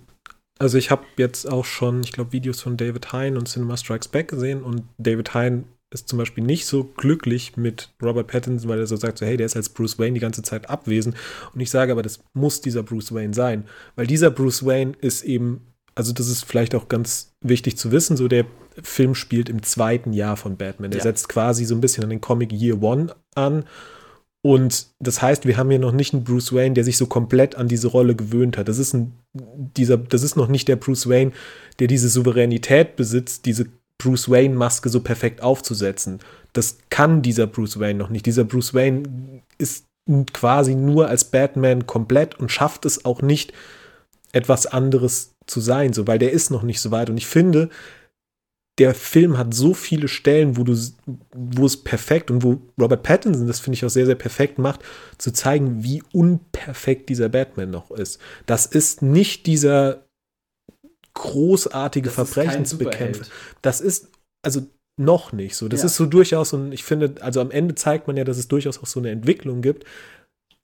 also ich habe jetzt auch schon, ich glaube, Videos von David Hein und Cinema Strikes Back gesehen und David Hein ist zum Beispiel nicht so glücklich mit Robert Pattinson, weil er so sagt, so, hey, der ist als Bruce Wayne die ganze Zeit abwesend. Und ich sage aber, das muss dieser Bruce Wayne sein, weil dieser Bruce Wayne ist eben, also das ist vielleicht auch ganz wichtig zu wissen, so der Film spielt im zweiten Jahr von Batman. Der Ja. setzt quasi so ein bisschen an den Comic Year One an. Und das heißt, wir haben hier noch nicht einen Bruce Wayne, der sich so komplett an diese Rolle gewöhnt hat. Das ist, ein, dieser, das ist noch nicht der Bruce Wayne, der diese Souveränität besitzt, diese Bruce Wayne-Maske so perfekt aufzusetzen. Das kann dieser Bruce Wayne noch nicht. Dieser Bruce Wayne ist quasi nur als Batman komplett und schafft es auch nicht, etwas anderes zu sein, so, weil der ist noch nicht so weit. Und ich finde, der Film hat so viele Stellen, wo du, wo es perfekt und wo Robert Pattinson das finde ich auch sehr, sehr perfekt macht, zu zeigen, wie unperfekt dieser Batman noch ist. Das ist nicht dieser großartige Das Verbrechensbekämpfer. Das ist also noch nicht so. Das Ja. ist so durchaus und ich finde, also am Ende zeigt man ja, dass es durchaus auch so eine Entwicklung gibt.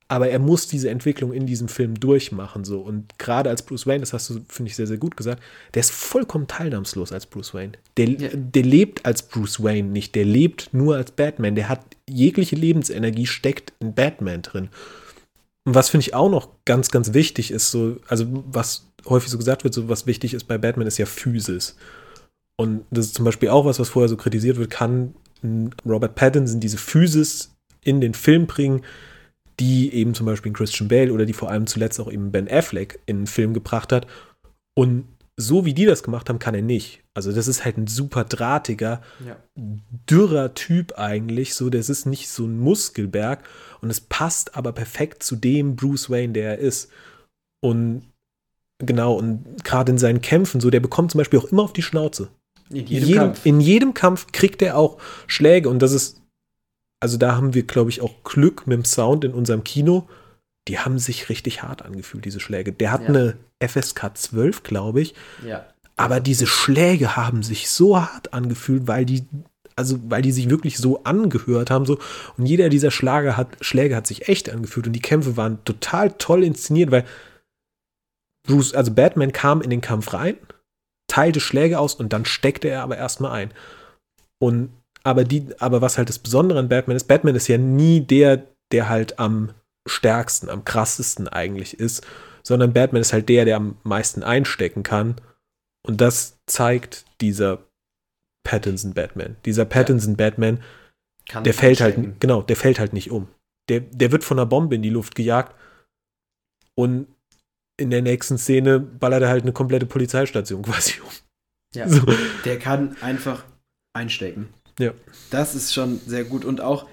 Aber er muss diese Entwicklung in diesem Film durchmachen so und gerade als Bruce Wayne, das hast du finde ich sehr sehr gut gesagt, der ist vollkommen teilnahmslos als Bruce Wayne. Der, Ja. der lebt als Bruce Wayne nicht, der lebt nur als Batman. Der hat jegliche Lebensenergie steckt in Batman drin. Und was finde ich auch noch ganz, ganz wichtig ist, so, also was häufig so gesagt wird, so was wichtig ist bei Batman, ist ja Physis. Und das ist zum Beispiel auch was, was vorher so kritisiert wird, kann Robert Pattinson diese Physis in den Film bringen, die eben zum Beispiel Christian Bale oder die vor allem zuletzt auch eben Ben Affleck in den Film gebracht hat. Und so wie die das gemacht haben, kann er nicht. Also das ist halt ein super drahtiger, Ja. dürrer Typ eigentlich. So, das ist nicht so ein Muskelberg und es passt aber perfekt zu dem Bruce Wayne, der er ist. Und genau, und gerade in seinen Kämpfen, so, der bekommt zum Beispiel auch immer auf die Schnauze. In In jedem, jedem, Kampf. in jedem Kampf kriegt er auch Schläge und das ist, also da haben wir, glaube ich, auch Glück mit dem Sound in unserem Kino. Die haben sich richtig hart angefühlt, diese Schläge. Der hat Ja. eine FSK 12, glaube ich. ja. Aber diese Schläge haben sich so hart angefühlt, weil die, also weil die sich wirklich so angehört haben. So. Und jeder dieser Schlager hat, Schläge hat sich echt angefühlt. Und die Kämpfe waren total toll inszeniert, weil Bruce, also Batman kam in den Kampf rein, teilte Schläge aus und dann steckte er aber erstmal ein. Und aber die, aber was halt das Besondere an Batman ist, Batman ist ja nie der, der halt am stärksten, am krassesten eigentlich ist, sondern Batman ist halt der, der am meisten einstecken kann. Und das zeigt dieser Pattinson Batman. Dieser Pattinson Batman, Kann der fällt halt, genau, der fällt halt nicht um. Der, der wird von einer Bombe in die Luft gejagt und in der nächsten Szene ballert er halt eine komplette Polizeistation quasi um. Ja. So. Der kann einfach einstecken. Ja. Das ist schon sehr gut. Und auch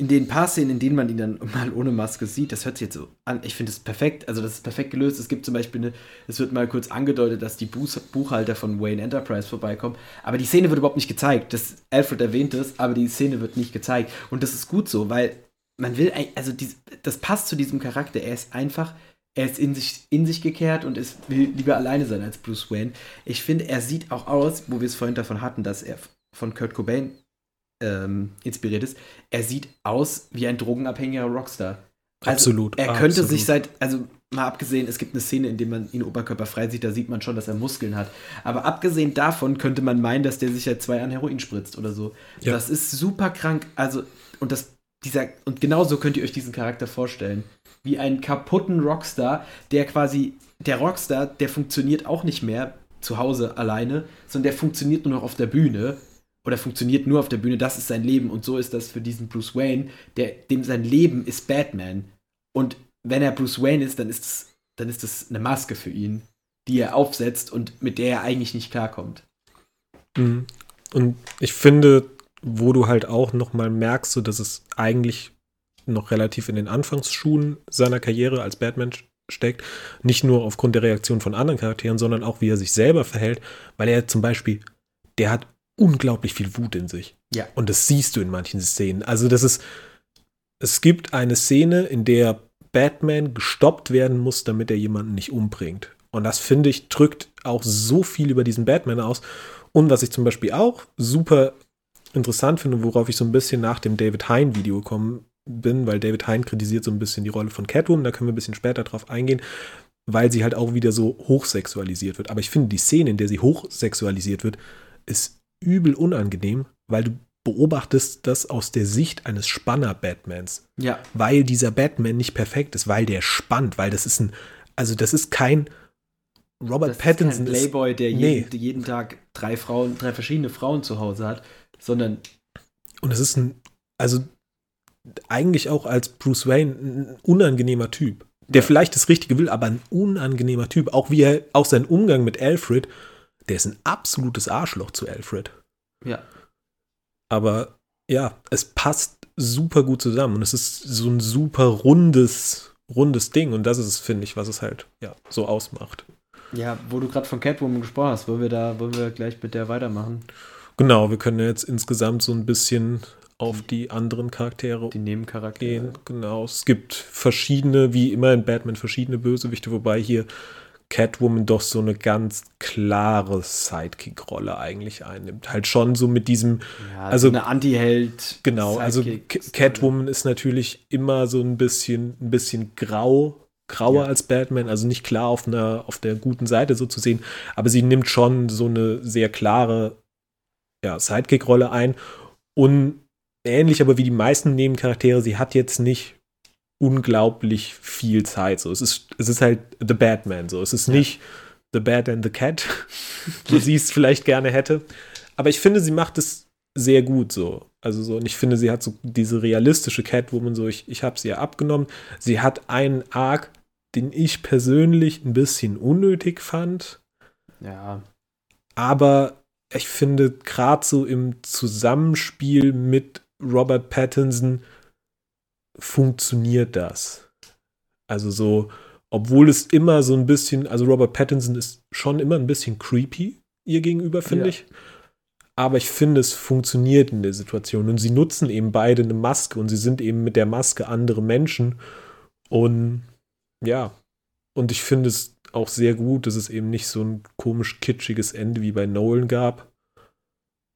in den paar Szenen, in denen man ihn dann mal ohne Maske sieht, das hört sich jetzt so an. Ich finde es perfekt. Also, das ist perfekt gelöst. Es gibt zum Beispiel eine, es wird mal kurz angedeutet, dass die Buch Buchhalter von Wayne Enterprise vorbeikommen. Aber die Szene wird überhaupt nicht gezeigt. Das, Alfred erwähnt es, aber die Szene wird nicht gezeigt. Und das ist gut so, weil man will, also dies, das passt zu diesem Charakter. Er ist einfach, er ist in sich, in sich gekehrt und ist, will lieber alleine sein als Bruce Wayne. Ich finde, er sieht auch aus, wo wir es vorhin davon hatten, dass er von Kurt Cobain ähm, inspiriert ist. Er sieht aus wie ein drogenabhängiger Rockstar. Also, Absolut, Er könnte absolut. sich seit, also mal abgesehen, es gibt eine Szene, in der man ihn oberkörperfrei sieht, da sieht man schon, dass er Muskeln hat. Aber abgesehen davon könnte man meinen, dass der sich seit zwei Jahren Heroin spritzt oder so. Ja. Das ist super krank. Also, und das, dieser, und genauso könnt ihr euch diesen Charakter vorstellen. Wie einen kaputten Rockstar, der quasi, der Rockstar, der funktioniert auch nicht mehr zu Hause alleine, sondern der funktioniert nur noch auf der Bühne. Oder funktioniert nur auf der Bühne, das ist sein Leben. Und so ist das für diesen Bruce Wayne, der, dem sein Leben ist Batman. Und wenn er Bruce Wayne ist, dann ist es, dann ist es eine Maske für ihn, die er aufsetzt und mit der er eigentlich nicht klarkommt. Mhm. und ich finde, wo du halt auch noch mal merkst, so, dass es eigentlich noch relativ in den Anfangsschuhen seiner Karriere als Batman steckt. Nicht nur aufgrund der Reaktion von anderen Charakteren, sondern auch, wie er sich selber verhält, weil er zum Beispiel, der hat unglaublich viel Wut in sich. Ja. Und das siehst du in manchen Szenen. Also, das ist, es gibt eine Szene, in der Batman gestoppt werden muss, damit er jemanden nicht umbringt. Und das finde ich drückt auch so viel über diesen Batman aus. Und was ich zum Beispiel auch super interessant finde, worauf ich so ein bisschen nach dem David Hein-Video gekommen bin, weil David Hein kritisiert so ein bisschen die Rolle von Catwoman, da können wir ein bisschen später drauf eingehen, weil sie halt auch wieder so hochsexualisiert wird. Aber ich finde, die Szene, in der sie hochsexualisiert wird, ist übel unangenehm, weil du beobachtest das aus der Sicht eines Spanner-Batmans. Ja. Weil dieser Batman nicht perfekt ist, weil der spannt, weil das ist ein, also das ist kein Robert Das Pattinson. ist kein Playboy, der nee. jeden, jeden Tag drei Frauen, drei verschiedene Frauen zu Hause hat, sondern Und es ist ein, also eigentlich auch als Bruce Wayne ein unangenehmer Typ, der Ja. vielleicht das Richtige will, aber ein unangenehmer Typ. Auch wie er, auch sein Umgang mit Alfred, der ist ein absolutes Arschloch zu Alfred. ja. Aber ja, es passt super gut zusammen und es ist so ein super rundes, rundes Ding und das ist es, finde ich, was es halt ja so ausmacht. Ja, wo du gerade von Catwoman gesprochen hast, wollen wir da, wollen wir gleich mit der weitermachen? Genau, wir können jetzt insgesamt so ein bisschen auf die anderen Charaktere Die Nebencharaktere. gehen. Genau, es gibt verschiedene, wie immer in Batman, verschiedene Bösewichte, wobei hier Catwoman doch so eine ganz klare Sidekick-Rolle eigentlich einnimmt. Halt schon so mit diesem, Ja, Also- eine Anti-Held. genau, also Catwoman ist natürlich immer so ein bisschen, ein bisschen grau, grauer Ja. als Batman, also nicht klar auf einer, auf der guten Seite so zu sehen, aber sie nimmt schon so eine sehr klare ja, Sidekick-Rolle ein und ähnlich aber wie die meisten Nebencharaktere, sie hat jetzt nicht unglaublich viel Zeit. So, es ist, es ist halt The Batman. So, es ist Ja. nicht The Bat and the Cat, wie sie es vielleicht gerne hätte. Aber ich finde, sie macht es sehr gut so. Also so, und ich finde, sie hat so diese realistische Catwoman, so, ich, ich habe sie ja abgenommen. Sie hat einen Arc, den ich persönlich ein bisschen unnötig fand. Ja, Aber ich finde, gerade so im Zusammenspiel mit Robert Pattinson funktioniert das. Also so, obwohl es immer so ein bisschen, also Robert Pattinson ist schon immer ein bisschen creepy ihr gegenüber, finde Ja. ich. Aber ich finde, es funktioniert in der Situation. Und sie nutzen eben beide eine Maske und sie sind eben mit der Maske andere Menschen. Und ja, und ich finde es auch sehr gut, dass es eben nicht so ein komisch kitschiges Ende wie bei Nolan gab.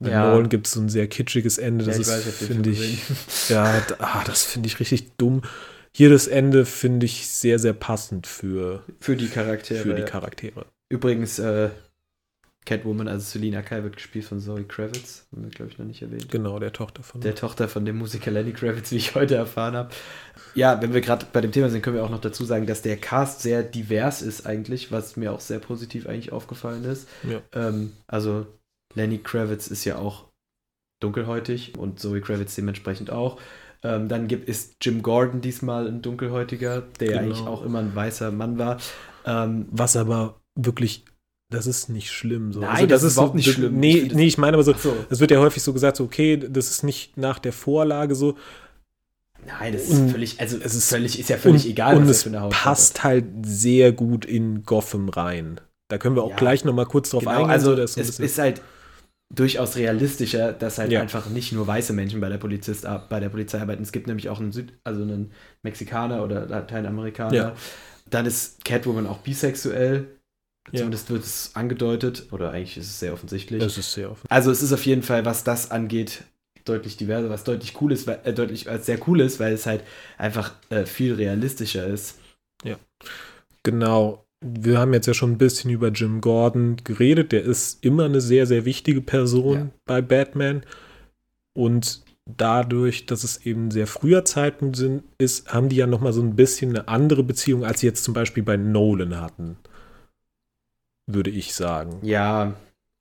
Bei Ja. Nolan gibt es so ein sehr kitschiges Ende. Das ja ist, finde ich, ja, ah, das finde ich richtig dumm. Hier das Ende finde ich sehr, sehr passend für, Für die Charaktere. für die. Charaktere. Übrigens, äh, Catwoman, also Selina Kyle, wird gespielt von Zoe Kravitz. Haben wir, glaube ich, noch nicht erwähnt. Genau, der Tochter von. Der Tochter von dem Musiker Lenny Kravitz, wie ich heute erfahren habe. Ja, wenn wir gerade bei dem Thema sind, können wir auch noch dazu sagen, dass der Cast sehr divers ist eigentlich, was mir auch sehr positiv eigentlich aufgefallen ist. Ja. Ähm, also Lenny Kravitz ist ja auch dunkelhäutig und Zoe Kravitz dementsprechend auch. Ähm, dann gibt, ist Jim Gordon diesmal ein dunkelhäutiger, der ja Genau. eigentlich auch immer ein weißer Mann war. Ähm, Was aber wirklich, das ist nicht schlimm. So. Nein, das ist überhaupt so- nicht schlimm. Ich Nee, das- nee, ich meine aber so, so. es wird ja häufig so gesagt, so, okay, das ist nicht nach der Vorlage so. Nein, das ist völlig, also es ist- völlig, ist ja völlig und, egal, und was es für eine Hautfarbe passt halt sehr gut in Gotham rein. Da können wir auch Ja. gleich noch mal kurz drauf Genau, eingehen. also so, so ein es ist halt durchaus realistischer, dass halt Ja. einfach nicht nur weiße Menschen bei der, Polizist, ar- bei der Polizei arbeiten. Es gibt nämlich auch einen Süd, also einen Mexikaner oder Lateinamerikaner. Ja. Dann ist Catwoman auch bisexuell. Ja. Zumindest wird es angedeutet. Oder eigentlich ist es sehr offensichtlich. das ist sehr offen. also es ist auf jeden Fall, was das angeht, deutlich diverser, was deutlich cool ist, weil, äh, deutlich als sehr cool ist, weil es halt einfach äh, viel realistischer ist. Genau. Wir haben jetzt ja schon ein bisschen über Jim Gordon geredet. Der ist immer eine sehr, sehr wichtige Person Ja. bei Batman. Und dadurch, dass es eben sehr früher Zeitpunkt sind, ist, haben die ja noch mal so ein bisschen eine andere Beziehung, als sie jetzt zum Beispiel bei Nolan hatten. Würde ich sagen. Ja,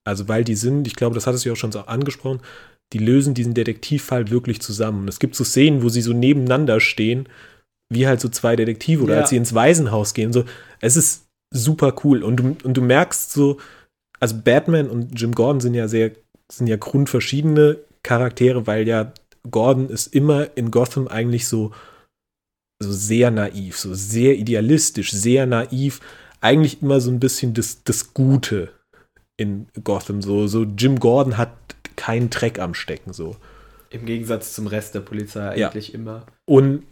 Also, weil die sind, ich glaube, das hattest du ja auch schon so angesprochen, die lösen diesen Detektivfall wirklich zusammen. Und es gibt so Szenen, wo sie so nebeneinander stehen, wie halt so zwei Detektive oder Ja. als sie ins Waisenhaus gehen. So, es ist super cool. Und du, und du merkst so, also Batman und Jim Gordon sind ja sehr sind ja grundverschiedene Charaktere, weil ja Gordon ist immer in Gotham eigentlich so, so sehr naiv, so sehr idealistisch, sehr naiv, eigentlich immer so ein bisschen das, das Gute in Gotham. So, so Jim Gordon hat keinen Dreck am Stecken, so. Im Gegensatz zum Rest der Polizei eigentlich ja. immer. Und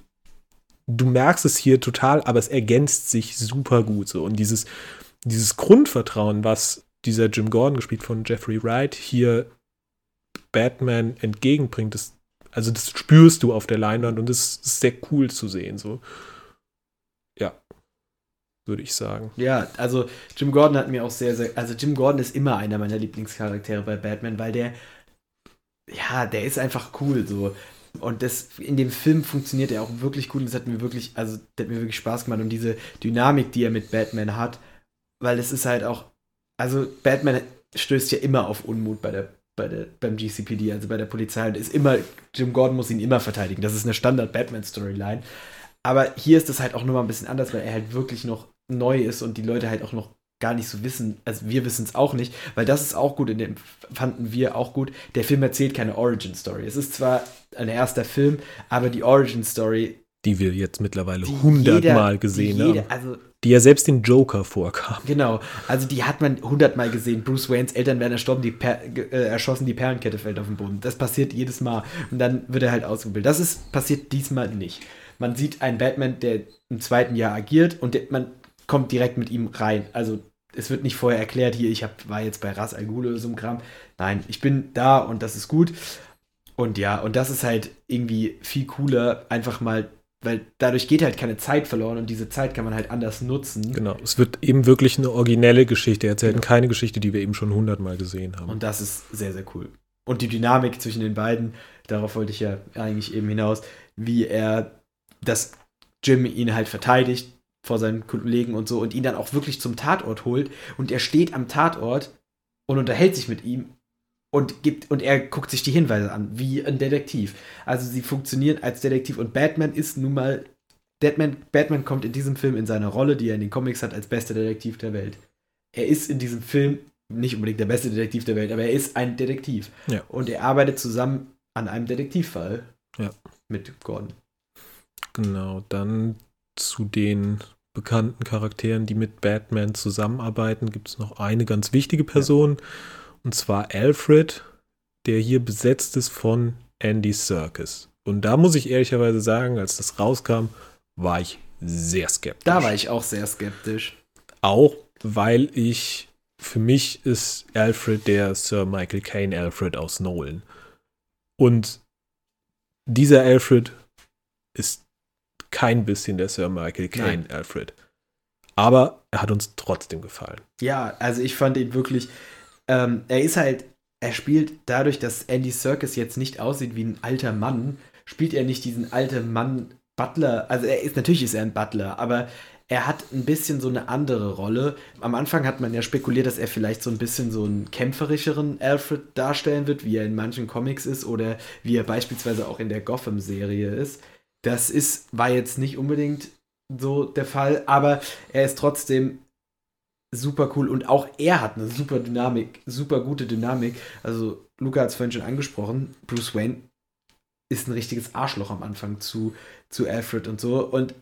du merkst es hier total, aber es ergänzt sich super gut so. Und dieses, dieses Grundvertrauen, was dieser Jim Gordon, gespielt von Jeffrey Wright, hier Batman entgegenbringt, das, also das spürst du auf der Leinwand und das ist sehr cool zu sehen. So. Ja, würde ich sagen. Ja, also Jim Gordon hat mir auch sehr, sehr, also Jim Gordon ist immer einer meiner Lieblingscharaktere bei Batman, weil der ja, der ist einfach cool so. Und das, in dem Film funktioniert er auch wirklich gut und das hat mir wirklich, also das hat mir wirklich Spaß gemacht und diese Dynamik, die er mit Batman hat, weil es ist halt auch, also Batman stößt ja immer auf Unmut bei der, bei der, beim GCPD, also bei der Polizei und ist immer, Jim Gordon muss ihn immer verteidigen. Das ist eine Standard-Batman-Storyline. Aber hier ist das halt auch nochmal ein bisschen anders, weil er halt wirklich noch neu ist und die Leute halt auch noch gar nicht so wissen, also wir wissen es auch nicht, weil das ist auch gut, in dem fanden wir auch gut. Der Film erzählt keine Origin Story. Es ist zwar ein erster Film, aber die Origin Story, die wir jetzt mittlerweile hundertmal gesehen die jeder, haben, also, die ja selbst den Joker vorkam. Genau, also die hat man hundertmal gesehen. Bruce Waynes Eltern werden erstorben, die per äh, erschossen, die Perlenkette fällt auf den Boden. Das passiert jedes Mal und dann wird er halt ausgebildet. Das ist passiert diesmal nicht. Man sieht einen Batman, der im zweiten Jahr agiert und der, man kommt direkt mit ihm rein. Also es wird nicht vorher erklärt, hier, ich hab, war jetzt bei Ras Al Ghul oder so ein Kram. Nein, ich bin da und das ist gut. Und ja, und das ist halt irgendwie viel cooler, einfach mal, weil dadurch geht halt keine Zeit verloren und diese Zeit kann man halt anders nutzen. Genau, es wird eben wirklich eine originelle Geschichte erzählt genau. keine Geschichte, die wir eben schon hundertmal gesehen haben. Und das ist sehr, sehr cool. Und die Dynamik zwischen den beiden, darauf wollte ich ja eigentlich eben hinaus, wie er, dass Jim ihn halt verteidigt, vor seinen Kollegen und so und ihn dann auch wirklich zum Tatort holt und er steht am Tatort und unterhält sich mit ihm und gibt und er guckt sich die Hinweise an, wie ein Detektiv. Also sie funktionieren als Detektiv und Batman ist nun mal Batman, Batman kommt in diesem Film in seiner Rolle, die er in den Comics hat, als bester Detektiv der Welt. Er ist in diesem Film nicht unbedingt der beste Detektiv der Welt, aber er ist ein Detektiv. Ja. Und er arbeitet zusammen an einem Detektivfall ja. mit Gordon. Genau, dann zu den bekannten Charakteren, die mit Batman zusammenarbeiten, gibt es noch eine ganz wichtige Person, ja. und zwar Alfred, der hier besetzt ist von Andy Serkis. Und da muss ich ehrlicherweise sagen, als das rauskam, war ich sehr skeptisch. Da war ich auch sehr skeptisch. Auch weil ich, für mich ist Alfred der Sir Michael Caine Alfred aus Nolan. Und dieser Alfred ist kein bisschen der Sir Michael Caine Alfred. Aber er hat uns trotzdem gefallen. Ja, also ich fand ihn wirklich, ähm, er ist halt, er spielt dadurch, dass Andy Serkis jetzt nicht aussieht wie ein alter Mann, spielt er nicht diesen alten Mann Butler, also er ist, natürlich ist er ein Butler, aber er hat ein bisschen so eine andere Rolle. Am Anfang hat man ja spekuliert, dass er vielleicht so ein bisschen so einen kämpferischeren Alfred darstellen wird, wie er in manchen Comics ist oder wie er beispielsweise auch in der Gotham-Serie ist. Das ist, war jetzt nicht unbedingt so der Fall, aber er ist trotzdem super cool und auch er hat eine super Dynamik, super gute Dynamik. Also, Luca hat es vorhin schon angesprochen, Bruce Wayne ist ein richtiges Arschloch am Anfang zu, zu Alfred und so. Und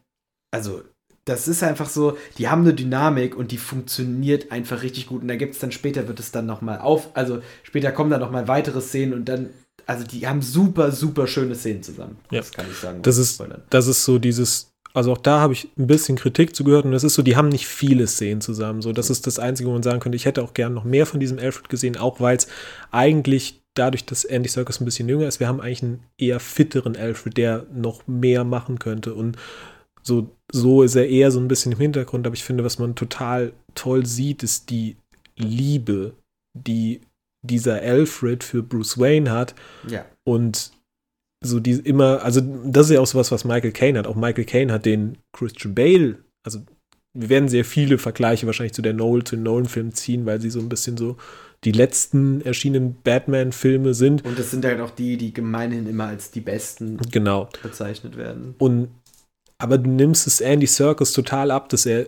also, das ist einfach so, die haben eine Dynamik und die funktioniert einfach richtig gut. Und da gibt es dann später, wird es dann nochmal auf, also später kommen dann nochmal weitere Szenen und dann also die haben super, super schöne Szenen zusammen. Ja. Das kann ich sagen. Das ist, das ist so dieses, also auch da habe ich ein bisschen Kritik zugehört und das ist so, die haben nicht viele Szenen zusammen. So, das ist das Einzige, wo man sagen könnte, ich hätte auch gern noch mehr von diesem Alfred gesehen, auch weil es eigentlich dadurch, dass Andy Serkis ein bisschen jünger ist, wir haben eigentlich einen eher fitteren Alfred, der noch mehr machen könnte und so, so ist er eher so ein bisschen im Hintergrund, aber ich finde, was man total toll sieht, ist die Liebe, die dieser Alfred für Bruce Wayne hat. Ja. Und so die immer, also das ist ja auch sowas, was Michael Caine hat. Auch Michael Caine hat den Christian Bale, also wir werden sehr viele Vergleiche wahrscheinlich zu der Nolan, zu den Nolan-Filmen ziehen, weil sie so ein bisschen so die letzten erschienenen Batman-Filme sind. Und das sind halt auch die, die gemeinhin immer als die besten genau. bezeichnet werden. Und aber du nimmst es Andy Serkis total ab, dass er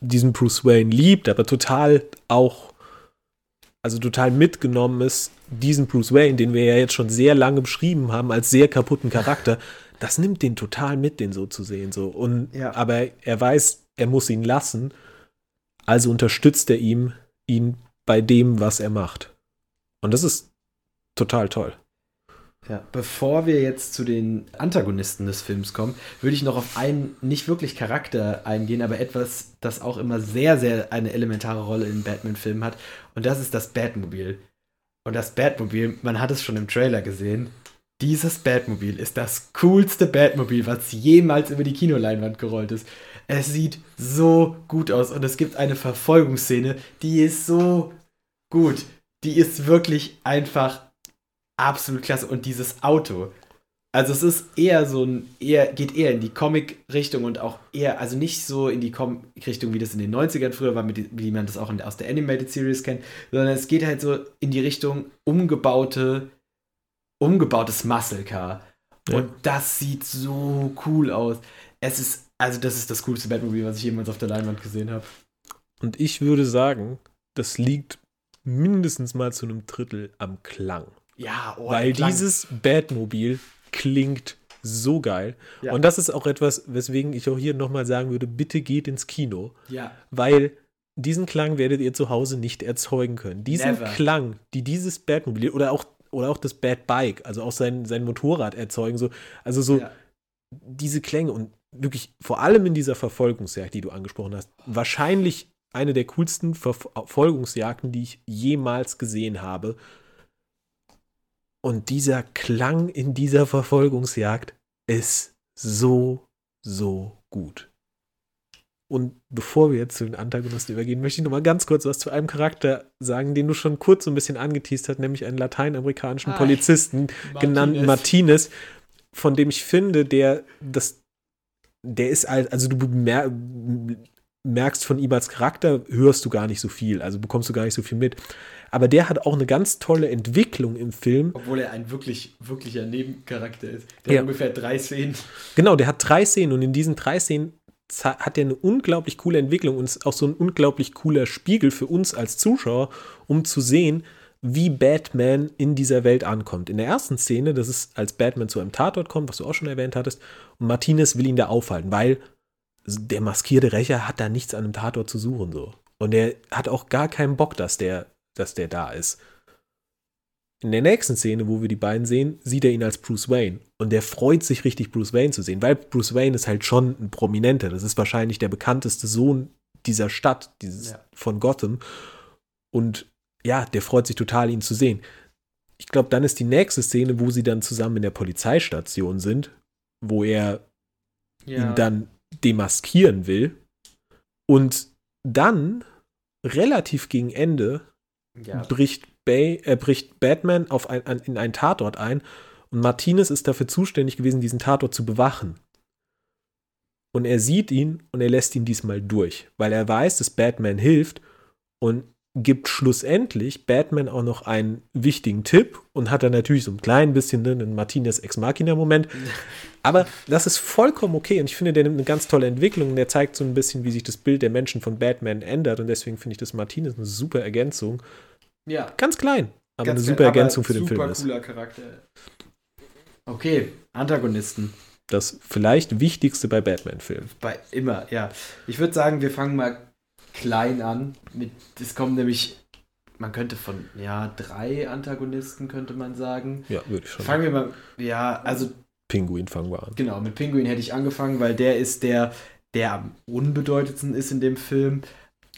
diesen Bruce Wayne liebt, aber total auch also total mitgenommen ist, diesen Bruce Wayne, den wir ja jetzt schon sehr lange beschrieben haben, als sehr kaputten Charakter, das nimmt den total mit, den so zu sehen. So. Und, Ja. Aber er weiß, er muss ihn lassen, also unterstützt er ihm, ihn bei dem, was er macht. Und das ist total toll. Ja, bevor wir jetzt zu den Antagonisten des Films kommen, würde ich noch auf einen nicht wirklich Charakter eingehen, aber etwas, das auch immer sehr, sehr eine elementare Rolle in Batman-Filmen hat. Und das ist das Batmobil. Und das Batmobil, man hat es schon im Trailer gesehen. Dieses Batmobil ist das coolste Batmobil, was jemals über die Kinoleinwand gerollt ist. Es sieht so gut aus und es gibt eine Verfolgungsszene, die ist so gut. Die ist wirklich einfach absolut klasse. Und dieses Auto, also es ist eher so ein, eher, geht eher in die Comic-Richtung und auch eher, also nicht so in die Comic-Richtung, wie das in den 90ern früher war, mit, wie man das auch in, aus der Animated Series kennt, sondern es geht halt so in die Richtung umgebaute, umgebautes Muscle Car. Ja. Und das sieht so cool aus. Es ist, also das ist das coolste Batmobil, was ich jemals auf der Leinwand gesehen habe. Und ich würde sagen, das liegt mindestens mal zu einem Drittel am Klang. Ja, oh, Weil dieses Batmobil klingt so geil. Ja. Und das ist auch etwas, weswegen ich auch hier nochmal sagen würde, bitte geht ins Kino. Ja, Weil diesen Klang werdet ihr zu Hause nicht erzeugen können. Diesen Never. Klang, die dieses Batmobil oder auch, oder auch das Bad Bike, also auch sein, sein Motorrad erzeugen, so, also so ja. diese Klänge und wirklich vor allem in dieser Verfolgungsjagd, die du angesprochen hast, wahrscheinlich eine der coolsten Verfolgungsjagden, die ich jemals gesehen habe. Und dieser Klang in dieser Verfolgungsjagd ist so, so gut. Und bevor wir jetzt zu den Antagonisten übergehen, möchte ich noch mal ganz kurz was zu einem Charakter sagen, den du schon kurz so ein bisschen angeteased hast, nämlich einen lateinamerikanischen Polizisten, genannt Martinez, von dem ich finde, der das, der ist als, also du merkst von ihm als Charakter, hörst du gar nicht so viel, also bekommst du gar nicht so viel mit. Aber der hat auch eine ganz tolle Entwicklung im Film. Obwohl er ein wirklich, wirklicher Nebencharakter ist. Der Ja. hat ungefähr drei Szenen. Genau, der hat drei Szenen und in diesen drei Szenen hat er eine unglaublich coole Entwicklung und ist auch so ein unglaublich cooler Spiegel für uns als Zuschauer, um zu sehen, wie Batman in dieser Welt ankommt. In der ersten Szene, das ist, als Batman zu einem Tatort kommt, was du auch schon erwähnt hattest, und Martinez will ihn da aufhalten, weil der maskierte Rächer hat da nichts an einem Tatort zu suchen, so. Und er hat auch gar keinen Bock, dass der, dass der da ist. In der nächsten Szene, wo wir die beiden sehen, sieht er ihn als Bruce Wayne. Und der freut sich richtig, Bruce Wayne zu sehen, weil Bruce Wayne ist halt schon ein Prominenter. Das ist wahrscheinlich der bekannteste Sohn dieser Stadt, dieses, Ja. von Gotham. Und ja, der freut sich total, ihn zu sehen. Ich glaube, dann ist die nächste Szene, wo sie dann zusammen in der Polizeistation sind, wo er ihn dann demaskieren will. Und dann, relativ gegen Ende, ja. bricht, Bay, äh, bricht Batman auf ein, an, in einen Tatort ein und Martinez ist dafür zuständig gewesen, diesen Tatort zu bewachen. Und er sieht ihn und er lässt ihn diesmal durch, weil er weiß, dass Batman hilft und gibt schlussendlich Batman auch noch einen wichtigen Tipp und hat dann natürlich so ein klein bisschen ne, einen Martinez Ex Machina Moment. Aber das ist vollkommen okay und ich finde, der nimmt eine ganz tolle Entwicklung und der zeigt so ein bisschen, wie sich das Bild der Menschen von Batman ändert und deswegen finde ich das Martinez eine super Ergänzung. ja. Ganz klein, aber Ganz eine super aber Ergänzung für den super Film ist. cooler Charakter. Okay, Antagonisten. Das vielleicht wichtigste bei Batman-Filmen. Bei immer, ja. Ich würde sagen, wir fangen mal klein an. Mit, es kommen nämlich, man könnte von, ja, drei Antagonisten, könnte man sagen. Ja, würde ich schon. Fangen wir mal, ja, also Pinguin fangen wir an. Genau, mit Pinguin hätte ich angefangen, weil der ist der, der am unbedeutendsten ist in dem Film.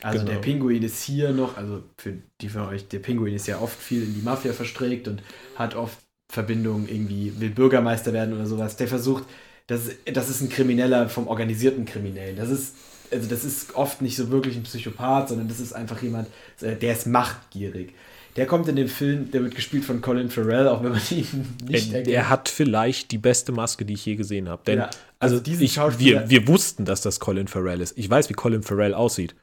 Also Genau. der Pinguin ist hier noch, also für die von euch, der Pinguin ist ja oft viel in die Mafia verstrickt und hat oft Verbindungen irgendwie, will Bürgermeister werden oder sowas. Der versucht, das das ist ein Krimineller vom organisierten Kriminellen. Das ist, also das ist oft nicht so wirklich ein Psychopath, sondern das ist einfach jemand, äh, der ist machtgierig. Der kommt in dem Film, der wird gespielt von Colin Farrell, auch wenn man ihn nicht Er, er hat vielleicht die beste Maske, die ich je gesehen habe. Denn, Ja, also, also ich, wir, wir wussten, dass das Colin Farrell ist. Ich weiß, wie Colin Farrell aussieht.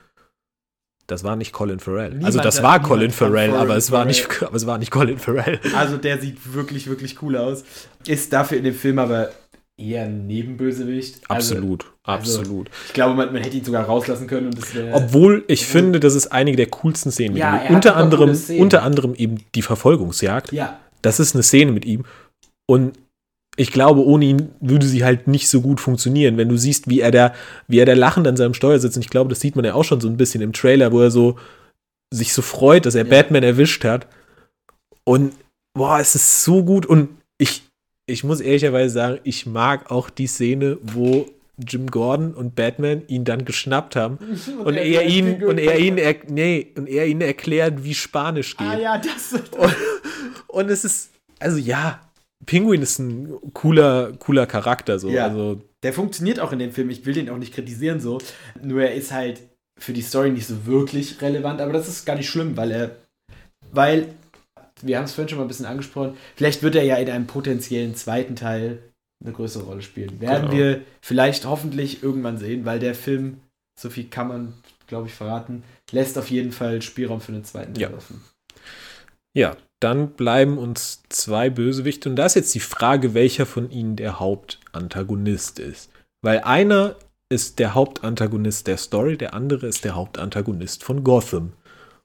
Das war nicht Colin Farrell. Niemand also, das war Colin Farrell, aber es, war nicht, aber es war nicht Colin Farrell. Also der sieht wirklich, wirklich cool aus. Ist dafür in dem Film aber eher ein Nebenbösewicht. Absolut, also, absolut. Also, ich glaube, man, man, hätte ihn sogar rauslassen können. Und das Obwohl ich obwohl, finde, das ist einige der coolsten Szenen mit ja, ihm. Unter anderem, unter anderem eben die Verfolgungsjagd. Ja. Das ist eine Szene mit ihm. Und ich glaube, ohne ihn würde sie halt nicht so gut funktionieren. Wenn du siehst, wie er da, wie er da lachend an seinem Steuer sitzt, und ich glaube, das sieht man ja auch schon so ein bisschen im Trailer, wo er so sich so freut, dass er ja. Batman erwischt hat. Und boah, es ist so gut. Und ich, ich muss ehrlicherweise sagen, ich mag auch die Szene, wo Jim Gordon und Batman ihn dann geschnappt haben und, und er, er ihn und er ihn er, nee, und er ihnen erklärt, wie Spanisch ah, geht. Ah ja, das. Und, und es ist also ja, Penguin ist ein cooler cooler Charakter so, ja, also der funktioniert auch in dem Film. Ich will den auch nicht kritisieren so, nur er ist halt für die Story nicht so wirklich relevant, aber das ist gar nicht schlimm, weil er weil wir haben es vorhin schon mal ein bisschen angesprochen, vielleicht wird er ja in einem potenziellen zweiten Teil eine größere Rolle spielen. Werden genau. wir vielleicht hoffentlich irgendwann sehen, weil der Film, so viel kann man, glaube ich, verraten, lässt auf jeden Fall Spielraum für einen zweiten Teil ja. offen. Ja, dann bleiben uns zwei Bösewichte und da ist jetzt die Frage, welcher von ihnen der Hauptantagonist ist. Weil einer ist der Hauptantagonist der Story, der andere ist der Hauptantagonist von Gotham.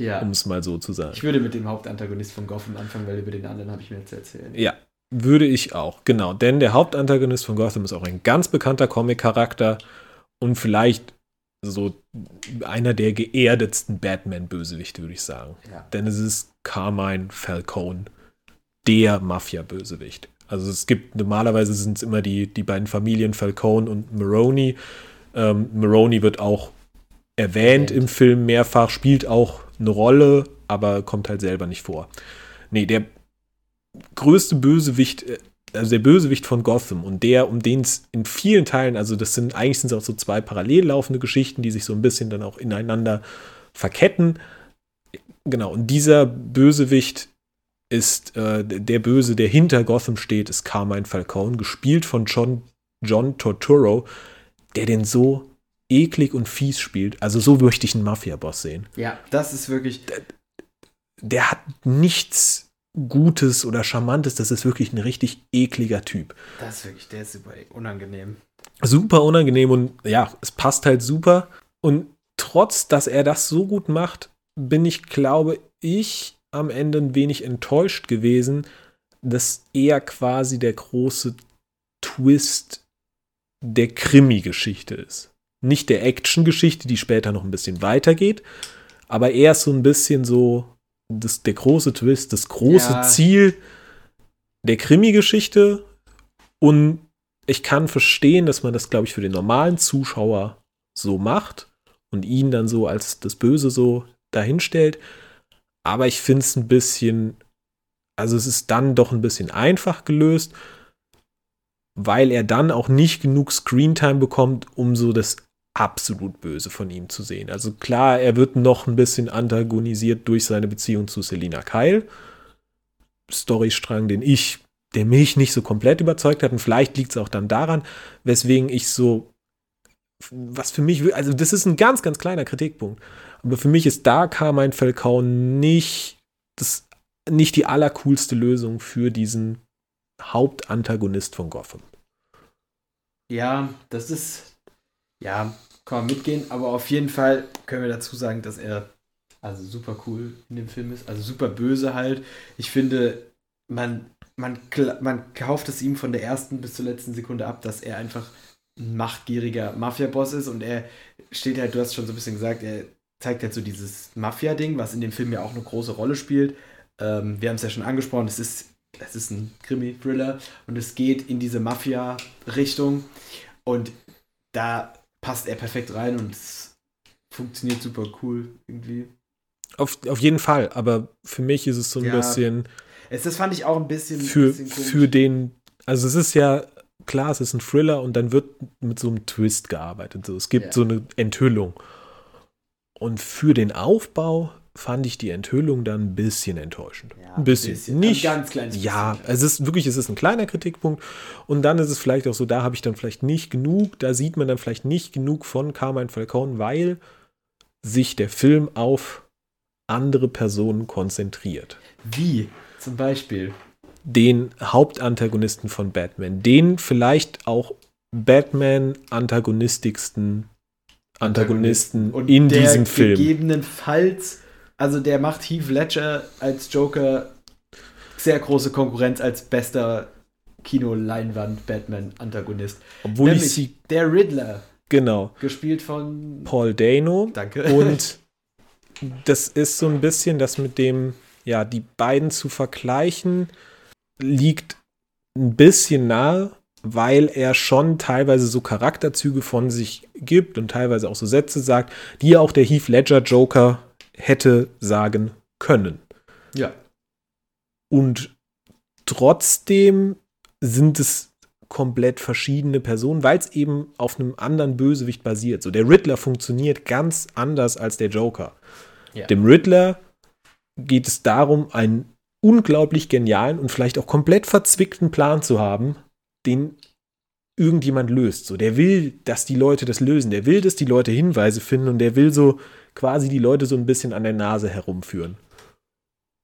Ja. Um es mal so zu sagen. Ich würde mit dem Hauptantagonist von Gotham anfangen, weil über den anderen habe ich mir jetzt erzählt. Ja, würde ich auch, genau. Denn der Hauptantagonist von Gotham ist auch ein ganz bekannter Comic-Charakter und vielleicht so einer der geerdetsten Batman-Bösewichte, würde ich sagen. Ja. Denn es ist Carmine Falcone, der Mafia-Bösewicht. Also es gibt, normalerweise sind es immer die, die beiden Familien Falcone und Maroney. Ähm, Maroney wird auch erwähnt im Film mehrfach, spielt auch eine Rolle, aber kommt halt selber nicht vor. Nee, der größte Bösewicht, äh, also der Bösewicht von Gotham und der, um den es in vielen Teilen, also das sind eigentlich sind es auch so zwei parallel laufende Geschichten, die sich so ein bisschen dann auch ineinander verketten. Genau, und dieser Bösewicht ist äh, der Böse, der hinter Gotham steht, ist Carmine Falcone, gespielt von John, John Torturo, der den so eklig und fies spielt. Also so möchte ich einen Mafia-Boss sehen. Ja, das ist wirklich. Der, der hat nichts Gutes oder Charmantes, das ist wirklich ein richtig ekliger Typ. Das ist wirklich, der ist super unangenehm. Super unangenehm und ja, es passt halt super. Und trotz, dass er das so gut macht, bin ich, glaube ich, am Ende ein wenig enttäuscht gewesen, dass er quasi der große Twist der Krimi-Geschichte ist. Nicht der Action-Geschichte, die später noch ein bisschen weitergeht, aber er ist so ein bisschen so das, der große Twist, das große ja. Ziel der Krimi-Geschichte. Und ich kann verstehen, dass man das, glaube ich, für den normalen Zuschauer so macht und ihn dann so als das Böse so dahinstellt. Aber ich finde es ein bisschen, also es ist dann doch ein bisschen einfach gelöst, weil er dann auch nicht genug Screentime bekommt, um so das absolut böse von ihm zu sehen. Also klar, er wird noch ein bisschen antagonisiert durch seine Beziehung zu Selina Kyle. Storystrang, den ich, der mich nicht so komplett überzeugt hat. Und vielleicht liegt es auch dann daran, weswegen ich so, was für mich, also das ist ein ganz, ganz kleiner Kritikpunkt. Aber für mich ist da Carmine Falcao nicht, das, nicht die allercoolste Lösung für diesen Hauptantagonist von Gotham. Ja, das ist ja, kann man mitgehen, aber auf jeden Fall können wir dazu sagen, dass er also super cool in dem Film ist, also super böse halt. Ich finde, man, man, man kauft es ihm von der ersten bis zur letzten Sekunde ab, dass er einfach ein machtgieriger Mafia-Boss ist und er steht halt, du hast schon so ein bisschen gesagt, er zeigt halt so dieses Mafia-Ding, was in dem Film ja auch eine große Rolle spielt. Ähm, wir haben es ja schon angesprochen, es ist, es ist ein Krimi-Thriller und es geht in diese Mafia-Richtung und da passt er perfekt rein und es funktioniert super cool irgendwie. Auf, auf jeden Fall, aber für mich ist es so ein ja, bisschen. Es, das fand ich auch ein bisschen. Für, ein bisschen für den. Also, es ist ja klar, es ist ein Thriller und dann wird mit so einem Twist gearbeitet. So, es gibt ja. so eine Enthüllung. Und für den Aufbau fand ich die Enthüllung dann ein bisschen enttäuschend. Ja, ein bisschen. bisschen. Nicht. Ein ganz kleines Ja, es ist wirklich, es ist ein kleiner Kritikpunkt. Und dann ist es vielleicht auch so, da habe ich dann vielleicht nicht genug, da sieht man dann vielleicht nicht genug von Carmine Falcone, weil sich der Film auf andere Personen konzentriert. Wie? Zum Beispiel. den Hauptantagonisten von Batman, den vielleicht auch Batman-antagonistigsten Antagonisten Und in diesem Film. Gegebenenfalls, also der macht Heath Ledger als Joker sehr große Konkurrenz als bester Kino-Leinwand-Batman-Antagonist. Obwohl ich Nämlich sie, der Riddler, genau, gespielt von. Paul Dano. Danke. Und das ist so ein bisschen das mit dem, ja, die beiden zu vergleichen, liegt ein bisschen nahe, weil er schon teilweise so Charakterzüge von sich gibt und teilweise auch so Sätze sagt, die auch der Heath Ledger Joker hätte sagen können. ja. Und trotzdem sind es komplett verschiedene Personen, weil es eben auf einem anderen Bösewicht basiert. So der Riddler funktioniert ganz anders als der Joker. Ja. Dem Riddler geht es darum, einen unglaublich genialen und vielleicht auch komplett verzwickten Plan zu haben, den irgendjemand löst. So, der will, dass die Leute das lösen. Der will, dass die Leute Hinweise finden und der will so quasi die Leute so ein bisschen an der Nase herumführen.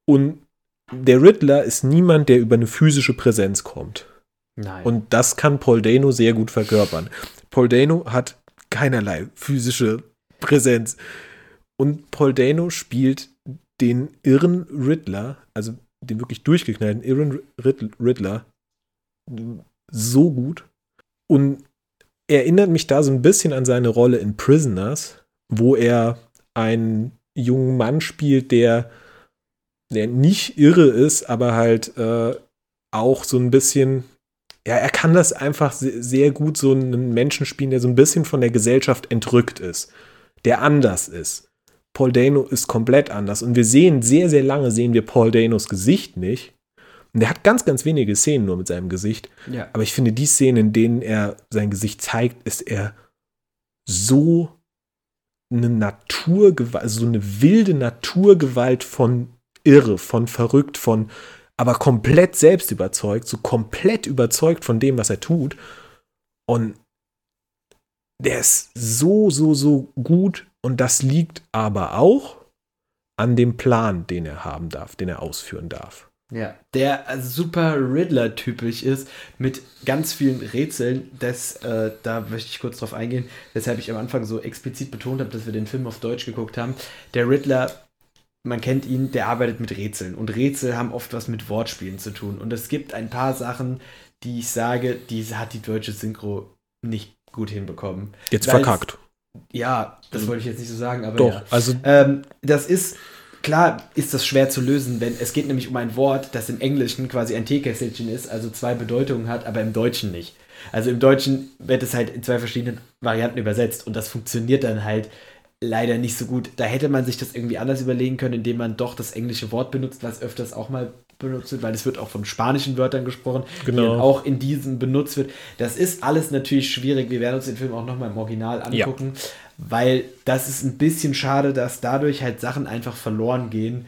Und der Riddler ist niemand, der über eine physische Präsenz kommt. Nein. Und das kann Paul Dano sehr gut verkörpern. Paul Dano hat keinerlei physische Präsenz. Und Paul Dano spielt den irren Riddler, also den wirklich durchgeknallten irren Rid- Riddler, so gut. Und erinnert mich da so ein bisschen an seine Rolle in Prisoners, wo er einen jungen Mann spielt, der, der nicht irre ist, aber halt äh, auch so ein bisschen ja, er kann das einfach se- sehr gut, so einen Menschen spielen, der so ein bisschen von der Gesellschaft entrückt ist, der anders ist. Paul Dano ist komplett anders und wir sehen sehr, sehr lange, sehen wir Paul Danos Gesicht nicht. Und er hat ganz, ganz wenige Szenen nur mit seinem Gesicht. ja. Aber ich finde, die Szenen, in denen er sein Gesicht zeigt, ist er so eine Naturgewalt, also so eine wilde Naturgewalt von irre, von verrückt, von aber komplett selbst überzeugt, so komplett überzeugt von dem, was er tut. Und der ist so, so, so gut. Und das liegt aber auch an dem Plan, den er haben darf, den er ausführen darf. Ja, der also super Riddler-typisch ist, mit ganz vielen Rätseln. Das, äh, da möchte ich kurz drauf eingehen, weshalb ich am Anfang so explizit betont habe, dass wir den Film auf Deutsch geguckt haben. Der Riddler, man kennt ihn, der arbeitet mit Rätseln. Und Rätsel haben oft was mit Wortspielen zu tun. Und es gibt ein paar Sachen, die ich sage, die hat die deutsche Synchro nicht gut hinbekommen. Jetzt Weil's- verkackt. Ja, das wollte ich jetzt nicht so sagen, aber Doch, ja. also Ähm, das ist, klar ist das schwer zu lösen, wenn es geht nämlich um ein Wort, das im Englischen quasi ein Teekesselchen ist, also zwei Bedeutungen hat, aber im Deutschen nicht. Also im Deutschen wird es halt in zwei verschiedenen Varianten übersetzt und das funktioniert dann halt leider nicht so gut. Da hätte man sich das irgendwie anders überlegen können, indem man doch das englische Wort benutzt, was öfters auch mal benutzt wird, weil es wird auch von spanischen Wörtern gesprochen, die Genau. dann auch in diesem benutzt wird. Das ist alles natürlich schwierig. Wir werden uns den Film auch nochmal im Original Ja. angucken, weil das ist ein bisschen schade, dass dadurch halt Sachen einfach verloren gehen.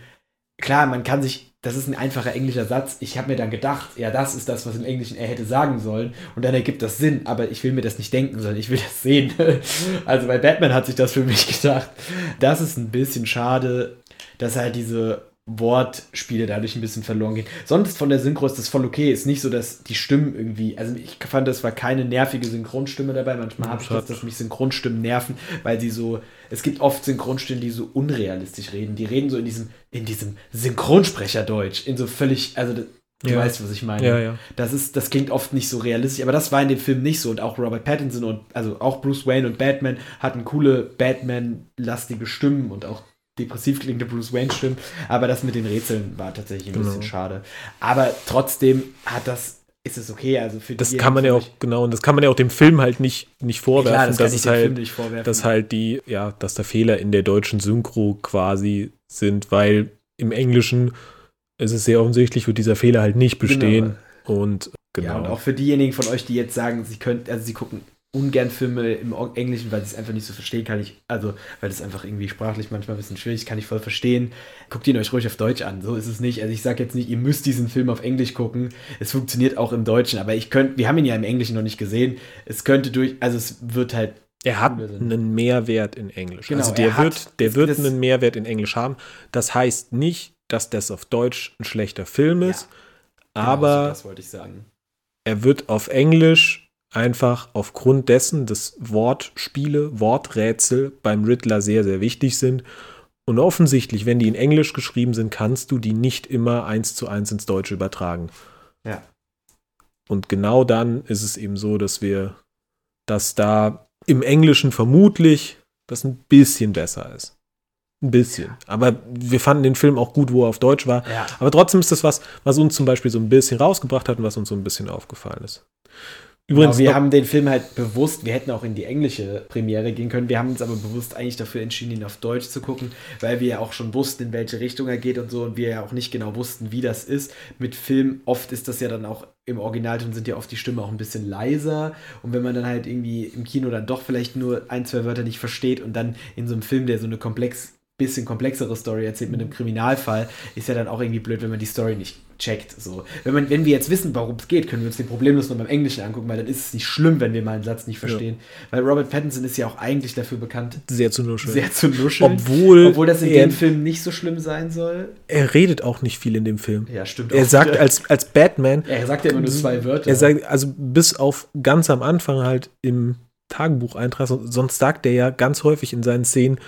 Klar, man kann sich, das ist ein einfacher englischer Satz. Ich habe mir dann gedacht, ja, das ist das, was im Englischen er hätte sagen sollen. Und dann ergibt das Sinn, aber ich will mir das nicht denken, sondern ich will das sehen. also bei Batman hat sich das für mich gedacht. Das ist ein bisschen schade, dass halt diese Wortspiele dadurch ein bisschen verloren gehen. Sonst von der Synchro ist das voll okay. Ist nicht so, dass die Stimmen irgendwie, also ich fand, das war keine nervige Synchronstimme dabei. Manchmal habe ich das, dass mich Synchronstimmen nerven, weil sie so, es gibt oft Synchronstimmen, die so unrealistisch reden. Die reden so in diesem, in diesem Synchronsprecherdeutsch, in so völlig, also du Ja. weißt, was ich meine. Ja, ja. Das ist, das klingt oft nicht so realistisch, aber das war in dem Film nicht so. Und auch Robert Pattinson und also auch Bruce Wayne und Batman hatten coole Batman-lastige Stimmen und auch depressiv klingende Bruce Wayne-Stimmen. Aber das mit den Rätseln war tatsächlich ein Genau. bisschen schade. Aber trotzdem hat das, ist es okay. Also für Das kann man ja auch, genau, und das kann man ja auch dem Film halt nicht, nicht vorwerfen, Klar, das dass es halt, dass halt die, ja, dass da Fehler in der deutschen Synchro quasi sind, weil im Englischen ist es sehr offensichtlich, wird dieser Fehler halt nicht bestehen. Und genau. Ja, und auch für diejenigen von euch, die jetzt sagen, sie können, also sie gucken ungern Filme im Englischen, weil sie es einfach nicht so verstehen, kann ich, also, weil es einfach irgendwie sprachlich manchmal ein bisschen schwierig ist, kann ich voll verstehen. Guckt ihn euch ruhig auf Deutsch an, so ist es nicht. Also ich sage jetzt nicht, ihr müsst diesen Film auf Englisch gucken. Es funktioniert auch im Deutschen, aber ich könnte, wir haben ihn ja im Englischen noch nicht gesehen. Es könnte durch, also es wird halt er hat einen Mehrwert in Englisch. Genau, also der er hat- wird, der wird einen Mehrwert in Englisch haben. Das heißt nicht, dass das auf Deutsch ein schlechter Film ist, aber Genau, das wollte ich sagen. er wird auf Englisch einfach aufgrund dessen, dass Wortspiele, Worträtsel beim Riddler sehr, sehr wichtig sind. Und offensichtlich, wenn die in Englisch geschrieben sind, kannst du die nicht immer eins zu eins ins Deutsche übertragen. Ja. Und genau dann ist es eben so, dass wir, dass da im Englischen vermutlich das ein bisschen besser ist. Ein bisschen. Aber wir fanden den Film auch gut, wo er auf Deutsch war. Ja. Aber trotzdem ist das was, was uns zum Beispiel so ein bisschen rausgebracht hat und was uns so ein bisschen aufgefallen ist. Übrigens, Übrigens, wir haben den Film halt bewusst, wir hätten auch in die englische Premiere gehen können, wir haben uns aber bewusst eigentlich dafür entschieden, ihn auf Deutsch zu gucken, weil wir ja auch schon wussten, in welche Richtung er geht und so und wir ja auch nicht genau wussten, wie das ist. Mit Film, oft ist das ja dann auch im Originalton sind ja oft die Stimmen auch ein bisschen leiser und wenn man dann halt irgendwie im Kino dann doch vielleicht nur ein, zwei Wörter nicht versteht und dann in so einem Film, der so eine komplex, bisschen komplexere Story erzählt mit einem Kriminalfall, ist ja dann auch irgendwie blöd, wenn man die Story nicht checkt. So. Wenn, man, wenn wir jetzt wissen, worum es geht, können wir uns den problemlos nur beim Englischen angucken, weil dann ist es nicht schlimm, wenn wir mal einen Satz nicht verstehen. Weil Robert Pattinson ist ja auch eigentlich dafür bekannt, sehr zu nuscheln. sehr zu nuscheln. Obwohl, Obwohl das in er, dem Film nicht so schlimm sein soll. er redet auch nicht viel in dem Film. Ja, stimmt. Er auch sagt wieder. als, als Batman, er sagt ja immer nur zwei Wörter. er sagt, also bis auf ganz am Anfang halt im Tagebucheintrag, so- sonst sagt er ja ganz häufig in seinen Szenen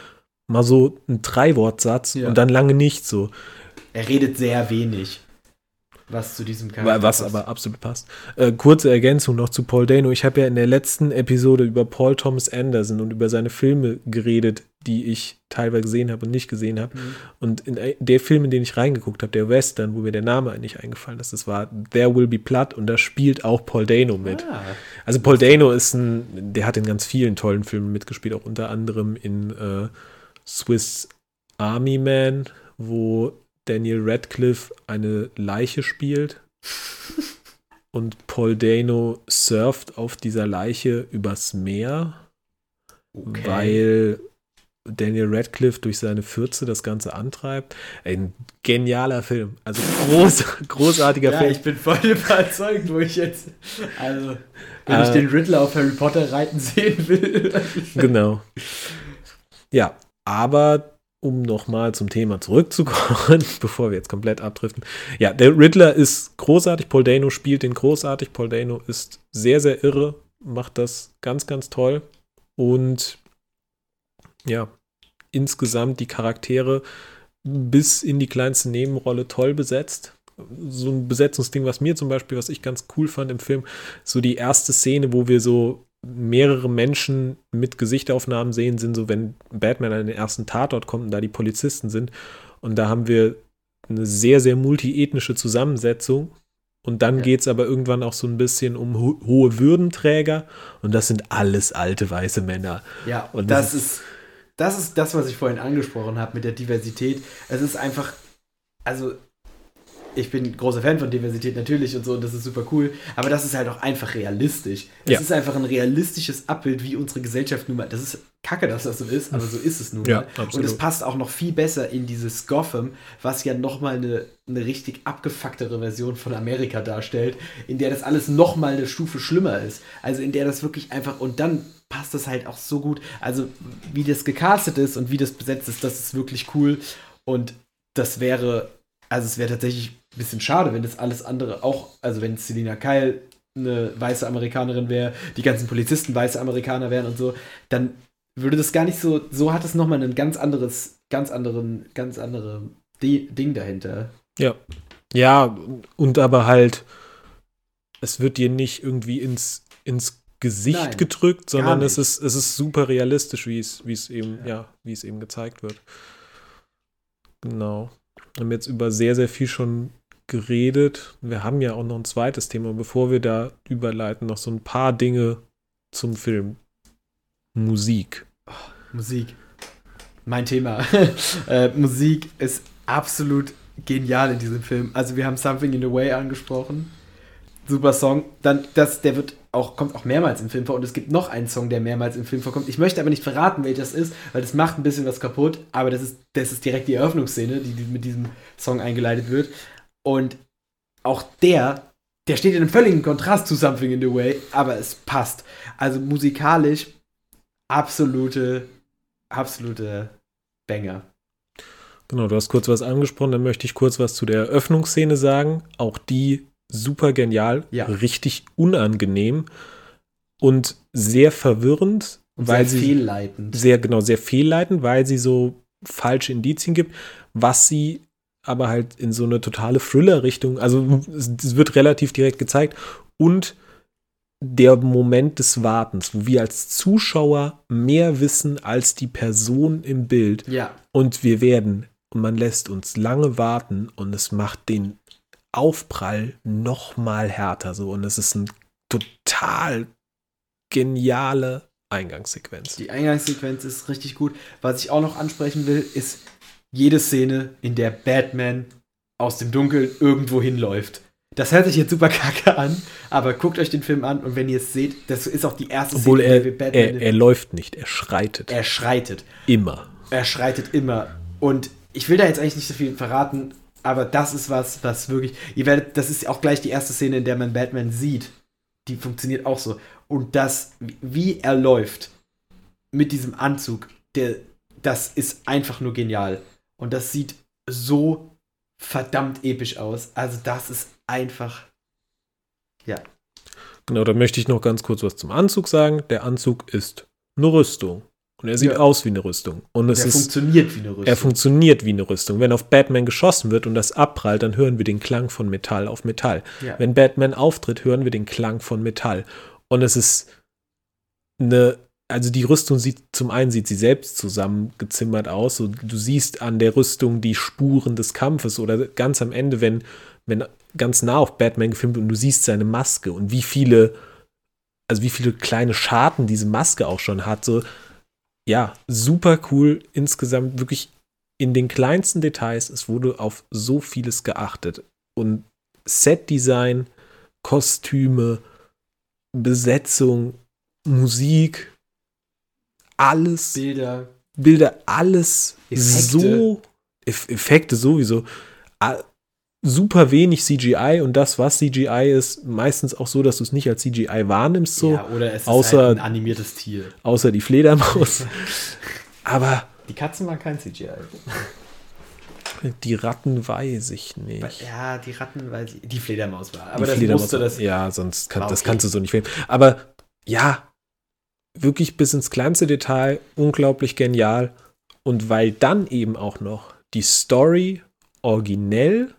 mal so einen Dreiwortsatz Ja. und dann lange nicht so. er redet sehr wenig. Was zu diesem Charakter Was passt. aber absolut passt. Äh, kurze Ergänzung noch zu Paul Dano. Ich habe ja in der letzten Episode über Paul Thomas Anderson und über seine Filme geredet, die ich teilweise gesehen habe und nicht gesehen habe. Mhm. Und in der Film, in den ich reingeguckt habe, der Western, wo mir der Name nicht eingefallen ist, das war There Will Be Blood und da spielt auch Paul Dano mit. Ah, Also Paul Dano ist ein, der hat in ganz vielen tollen Filmen mitgespielt, auch unter anderem in äh, Swiss Army Man, wo Daniel Radcliffe eine Leiche spielt und Paul Dano surft auf dieser Leiche übers Meer, okay. weil Daniel Radcliffe durch seine Fürze das Ganze antreibt. Ein genialer Film, also groß, großartiger ja, Film. ich bin voll überzeugt, wo ich jetzt. Also, wenn Äh, ich den Riddler auf Harry Potter reiten sehen will. Genau. Ja, aber um nochmal zum Thema zurückzukommen, bevor wir jetzt komplett abdriften. Ja, der Riddler ist großartig, Paul Dano spielt den großartig, Paul Dano ist sehr, sehr irre, macht das ganz, ganz toll und ja, insgesamt die Charaktere bis in die kleinste Nebenrolle toll besetzt. So ein Besetzungsding, was mir zum Beispiel, was ich ganz cool fand im Film, so die erste Szene, wo wir so mehrere Menschen mit Gesichteraufnahmen sehen, sind so, wenn Batman an den ersten Tatort kommt und da die Polizisten sind. Und da haben wir eine sehr, sehr multiethnische Zusammensetzung. Und dann Ja. geht es aber irgendwann auch so ein bisschen um ho hohe Würdenträger. Und das sind alles alte weiße Männer. Ja, Und das das ist, das ist das, was ich vorhin angesprochen habe mit der Diversität. Es ist einfach, also ich bin großer Fan von Diversität natürlich und so, und das ist super cool, aber das ist halt auch einfach realistisch. Es Ja. ist einfach ein realistisches Abbild, wie unsere Gesellschaft nun mal, das ist kacke, dass das so ist, aber so ist es nun Ja, mal. Und absolut. es passt auch noch viel besser in dieses Gotham, was ja nochmal eine, eine richtig abgefucktere Version von Amerika darstellt, in der das alles nochmal eine Stufe schlimmer ist. Also in der das wirklich einfach, und dann passt das halt auch so gut. Also wie das gecastet ist und wie das besetzt ist, das ist wirklich cool. Und das wäre, also es wäre tatsächlich bisschen schade, wenn das alles andere auch, also wenn Selina Kyle eine weiße Amerikanerin wäre, die ganzen Polizisten weiße Amerikaner wären und so, dann würde das gar nicht so, so hat es nochmal ein ganz anderes, ganz anderen, ganz andere D Ding dahinter. Ja. Ja, und aber halt, es wird dir nicht irgendwie ins, ins Gesicht Nein, gedrückt, sondern es ist, es ist super realistisch, wie es, wie es eben, ja. Ja. wie es eben gezeigt wird. Genau. Wir haben jetzt über sehr, sehr viel schon geredet. Wir haben ja auch noch ein zweites Thema, bevor wir da überleiten, noch so ein paar Dinge zum Film. Musik. Musik. Mein Thema. äh, Musik ist absolut genial in diesem Film. Also wir haben Something in the Way angesprochen. Super Song. Dann, das, der wird auch, kommt auch mehrmals im Film vor und es gibt noch einen Song, der mehrmals im Film vorkommt. Ich möchte aber nicht verraten, welcher das ist, weil das macht ein bisschen was kaputt, aber das ist, das ist direkt die Eröffnungsszene, die, die mit diesem Song eingeleitet wird. Und auch der, der steht in einem völligen Kontrast zu Something in the Way, aber es passt. Also musikalisch absolute, absolute Banger. Genau, du hast kurz was angesprochen, dann möchte ich kurz was zu der Eröffnungsszene sagen. Auch die super genial, Ja. richtig unangenehm und sehr verwirrend, Und weil sehr sie fehlleitend. sehr genau sehr fehlleitend, weil sie so falsche Indizien gibt, was sie aber halt in so eine totale Thriller-Richtung, also es, wird relativ direkt gezeigt. Und der Moment des Wartens, wo wir als Zuschauer mehr wissen als die Person im Bild. Ja, und wir werden und man lässt uns lange warten und es macht den Aufprall noch mal härter so. Und es ist eine total geniale Eingangssequenz. die Eingangssequenz ist richtig gut. Was ich auch noch ansprechen will, ist jede Szene, in der Batman aus dem Dunkeln irgendwo hinläuft. Das hört sich jetzt super kacke an, aber guckt euch den Film an und wenn ihr es seht, das ist auch die erste Obwohl in er, der wir Batman er, er läuft nicht, er schreitet. er schreitet. immer. Er schreitet immer. Und ich will da jetzt eigentlich nicht so viel verraten, aber das ist was, was wirklich. Ihr werdet, das ist auch gleich die erste Szene, in der man Batman sieht. Die funktioniert auch so. Und das, wie er läuft mit diesem Anzug, der, das ist einfach nur genial. Und das sieht so verdammt episch aus. Also, das ist einfach. Ja. Genau, da möchte ich noch ganz kurz was zum Anzug sagen. Der Anzug ist eine Rüstung. Und er sieht Ja. aus wie eine Rüstung. Und es Der ist, funktioniert wie eine Rüstung. er funktioniert wie eine Rüstung. Wenn auf Batman geschossen wird und das abprallt, dann hören wir den Klang von Metall auf Metall. ja. Wenn Batman auftritt, hören wir den Klang von Metall. Und es ist eine, also die Rüstung sieht, zum einen sieht sie selbst zusammengezimmert aus. So, du siehst an der Rüstung die Spuren des Kampfes oder ganz am Ende, wenn, wenn ganz nah auf Batman gefilmt und du siehst seine Maske und wie viele, also wie viele kleine Scharten diese Maske auch schon hat. So, ja, super cool insgesamt, wirklich in den kleinsten Details. Es wurde auf so vieles geachtet. Und Setdesign, Kostüme, Besetzung, Musik, alles, Bilder. Bilder, alles Effekte. so, Eff Effekte sowieso, super wenig CGI und das, was CGI ist, meistens auch so, dass du es nicht als CGI wahrnimmst, so, ja, oder es ist außer- halt ein animiertes Tier. außer die Fledermaus. Aber Die Katzen waren kein CGI. die Ratten weiß ich nicht. Ja, die Ratten, weil sie, die Fledermaus war. Aber die das Fledermaus- musste das. ja, sonst kann, das okay. kannst du so nicht filmen. Aber ja, wirklich bis ins kleinste Detail, unglaublich genial. Und weil dann eben auch noch die Story originell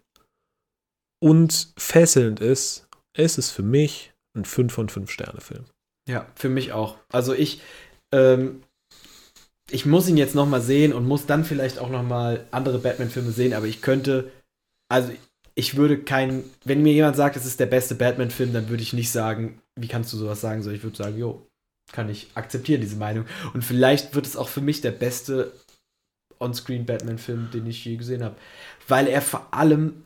und fesselnd ist, ist es für mich ein 5 von 5 Sterne Film. Ja, für mich auch. Also ich, ähm, ich muss ihn jetzt noch mal sehen und muss dann vielleicht auch noch mal andere Batman-Filme sehen, aber ich könnte, also ich würde keinen, wenn mir jemand sagt, es ist der beste Batman-Film, dann würde ich nicht sagen, wie kannst du sowas sagen, sondern ich würde sagen, jo, kann ich akzeptieren, diese Meinung. Und vielleicht wird es auch für mich der beste On-Screen-Batman-Film, den ich je gesehen habe. Weil er vor allem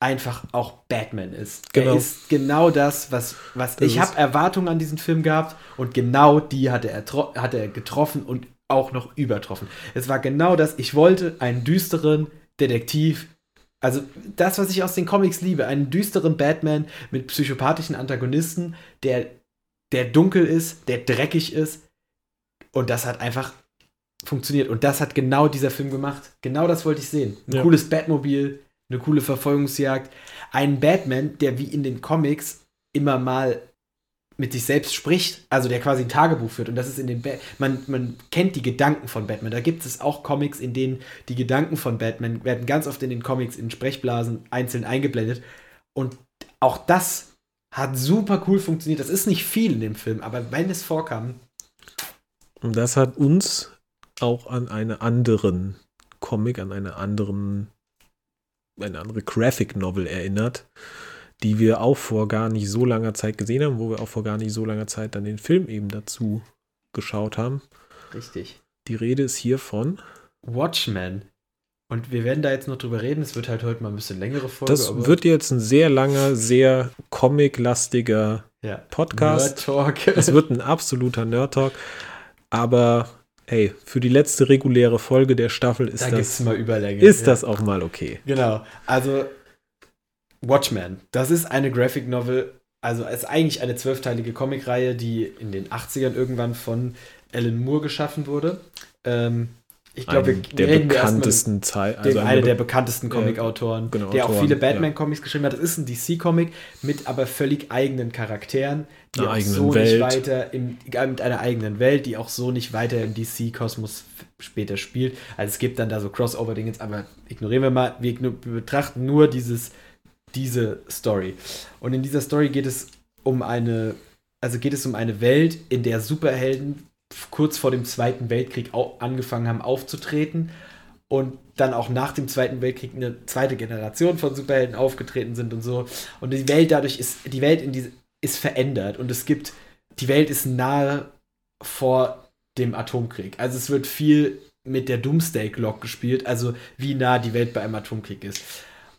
einfach auch Batman ist. Genau. Er ist genau das, was, was Das ich habe Erwartungen an diesen Film gehabt und genau die hat er, hat er getroffen und auch noch übertroffen. Es war genau das, ich wollte einen düsteren Detektiv, also das, was ich aus den Comics liebe, einen düsteren Batman mit psychopathischen Antagonisten, der, der dunkel ist, der dreckig ist und das hat einfach funktioniert und das hat genau dieser Film gemacht. Genau das wollte ich sehen. Ein Ja. cooles Batmobil, eine coole Verfolgungsjagd, einen Batman, der wie in den Comics immer mal mit sich selbst spricht, also der quasi ein Tagebuch führt. Und das ist in den ba man, man kennt die Gedanken von Batman. Da gibt es auch Comics, in denen die Gedanken von Batman werden ganz oft in den Comics in Sprechblasen einzeln eingeblendet. Und auch das hat super cool funktioniert. Das ist nicht viel in dem Film, aber wenn es vorkam, Und das hat uns auch an einen anderen Comic, an eine anderen, eine andere Graphic Novel erinnert, die wir auch vor gar nicht so langer Zeit gesehen haben, wo wir auch vor gar nicht so langer Zeit dann den Film eben dazu geschaut haben. richtig. Die Rede ist hier von. Watchmen. Und wir werden da jetzt noch drüber reden. Es wird halt heute mal ein bisschen längere Folge. Das wird jetzt ein sehr langer, sehr comic-lastiger ja. Podcast. Nerd Talk. Es wird ein absoluter Nerd-Talk. Aber hey, für die letzte reguläre Folge der Staffel ist da das, mal Überlänge. ist ja. das auch mal okay. Genau. Also, Watchmen. Das ist eine Graphic Novel. Also, ist eigentlich eine zwölfteilige Comicreihe, die in den 80ern irgendwann von Alan Moore geschaffen wurde. Ähm, ich glaube, der bekanntesten Zeit, also einer der bekanntesten Comic-Autoren, genau, der auch viele Batman-Comics ja. geschrieben hat. Das ist ein DC-Comic mit aber völlig eigenen Charakteren, die eine auch so Welt. nicht weiter im, mit einer eigenen Welt, die auch so nicht weiter im DC-Kosmos später spielt. Also es gibt dann da so Crossover-Dinge, aber ignorieren wir mal, wir, wir betrachten nur dieses, diese Story. Und in dieser Story geht es um eine, also geht es um eine Welt, in der Superhelden kurz vor dem Zweiten Weltkrieg angefangen haben aufzutreten und dann auch nach dem Zweiten Weltkrieg eine zweite Generation von Superhelden aufgetreten sind und so. Und die Welt dadurch ist, die Welt in diese, ist verändert und es gibt, die Welt ist nahe vor dem Atomkrieg. Also es wird viel mit der Doomsday Clock gespielt, also wie nah die Welt bei einem Atomkrieg ist.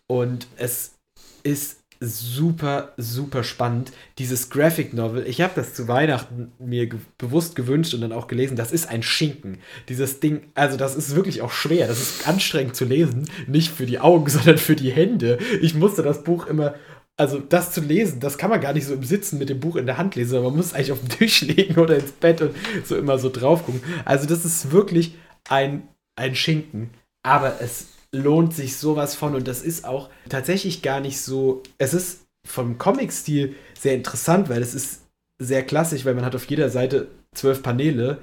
Und es ist super, super spannend. Dieses Graphic Novel, ich habe das zu Weihnachten mir ge bewusst gewünscht und dann auch gelesen, das ist ein Schinken. Dieses Ding, also das ist wirklich auch schwer, das ist anstrengend zu lesen, nicht für die Augen, sondern für die Hände. Ich musste das Buch immer also das zu lesen, das kann man gar nicht so im Sitzen mit dem Buch in der Hand lesen, sondern man muss es eigentlich auf den Tisch legen oder ins Bett und so immer so drauf gucken. Also das ist wirklich ein, ein Schinken. Aber es lohnt sich sowas von und das ist auch tatsächlich gar nicht so. Es ist vom Comic-Stil sehr interessant, weil es ist sehr klassisch, weil man hat auf jeder Seite zwölf Paneele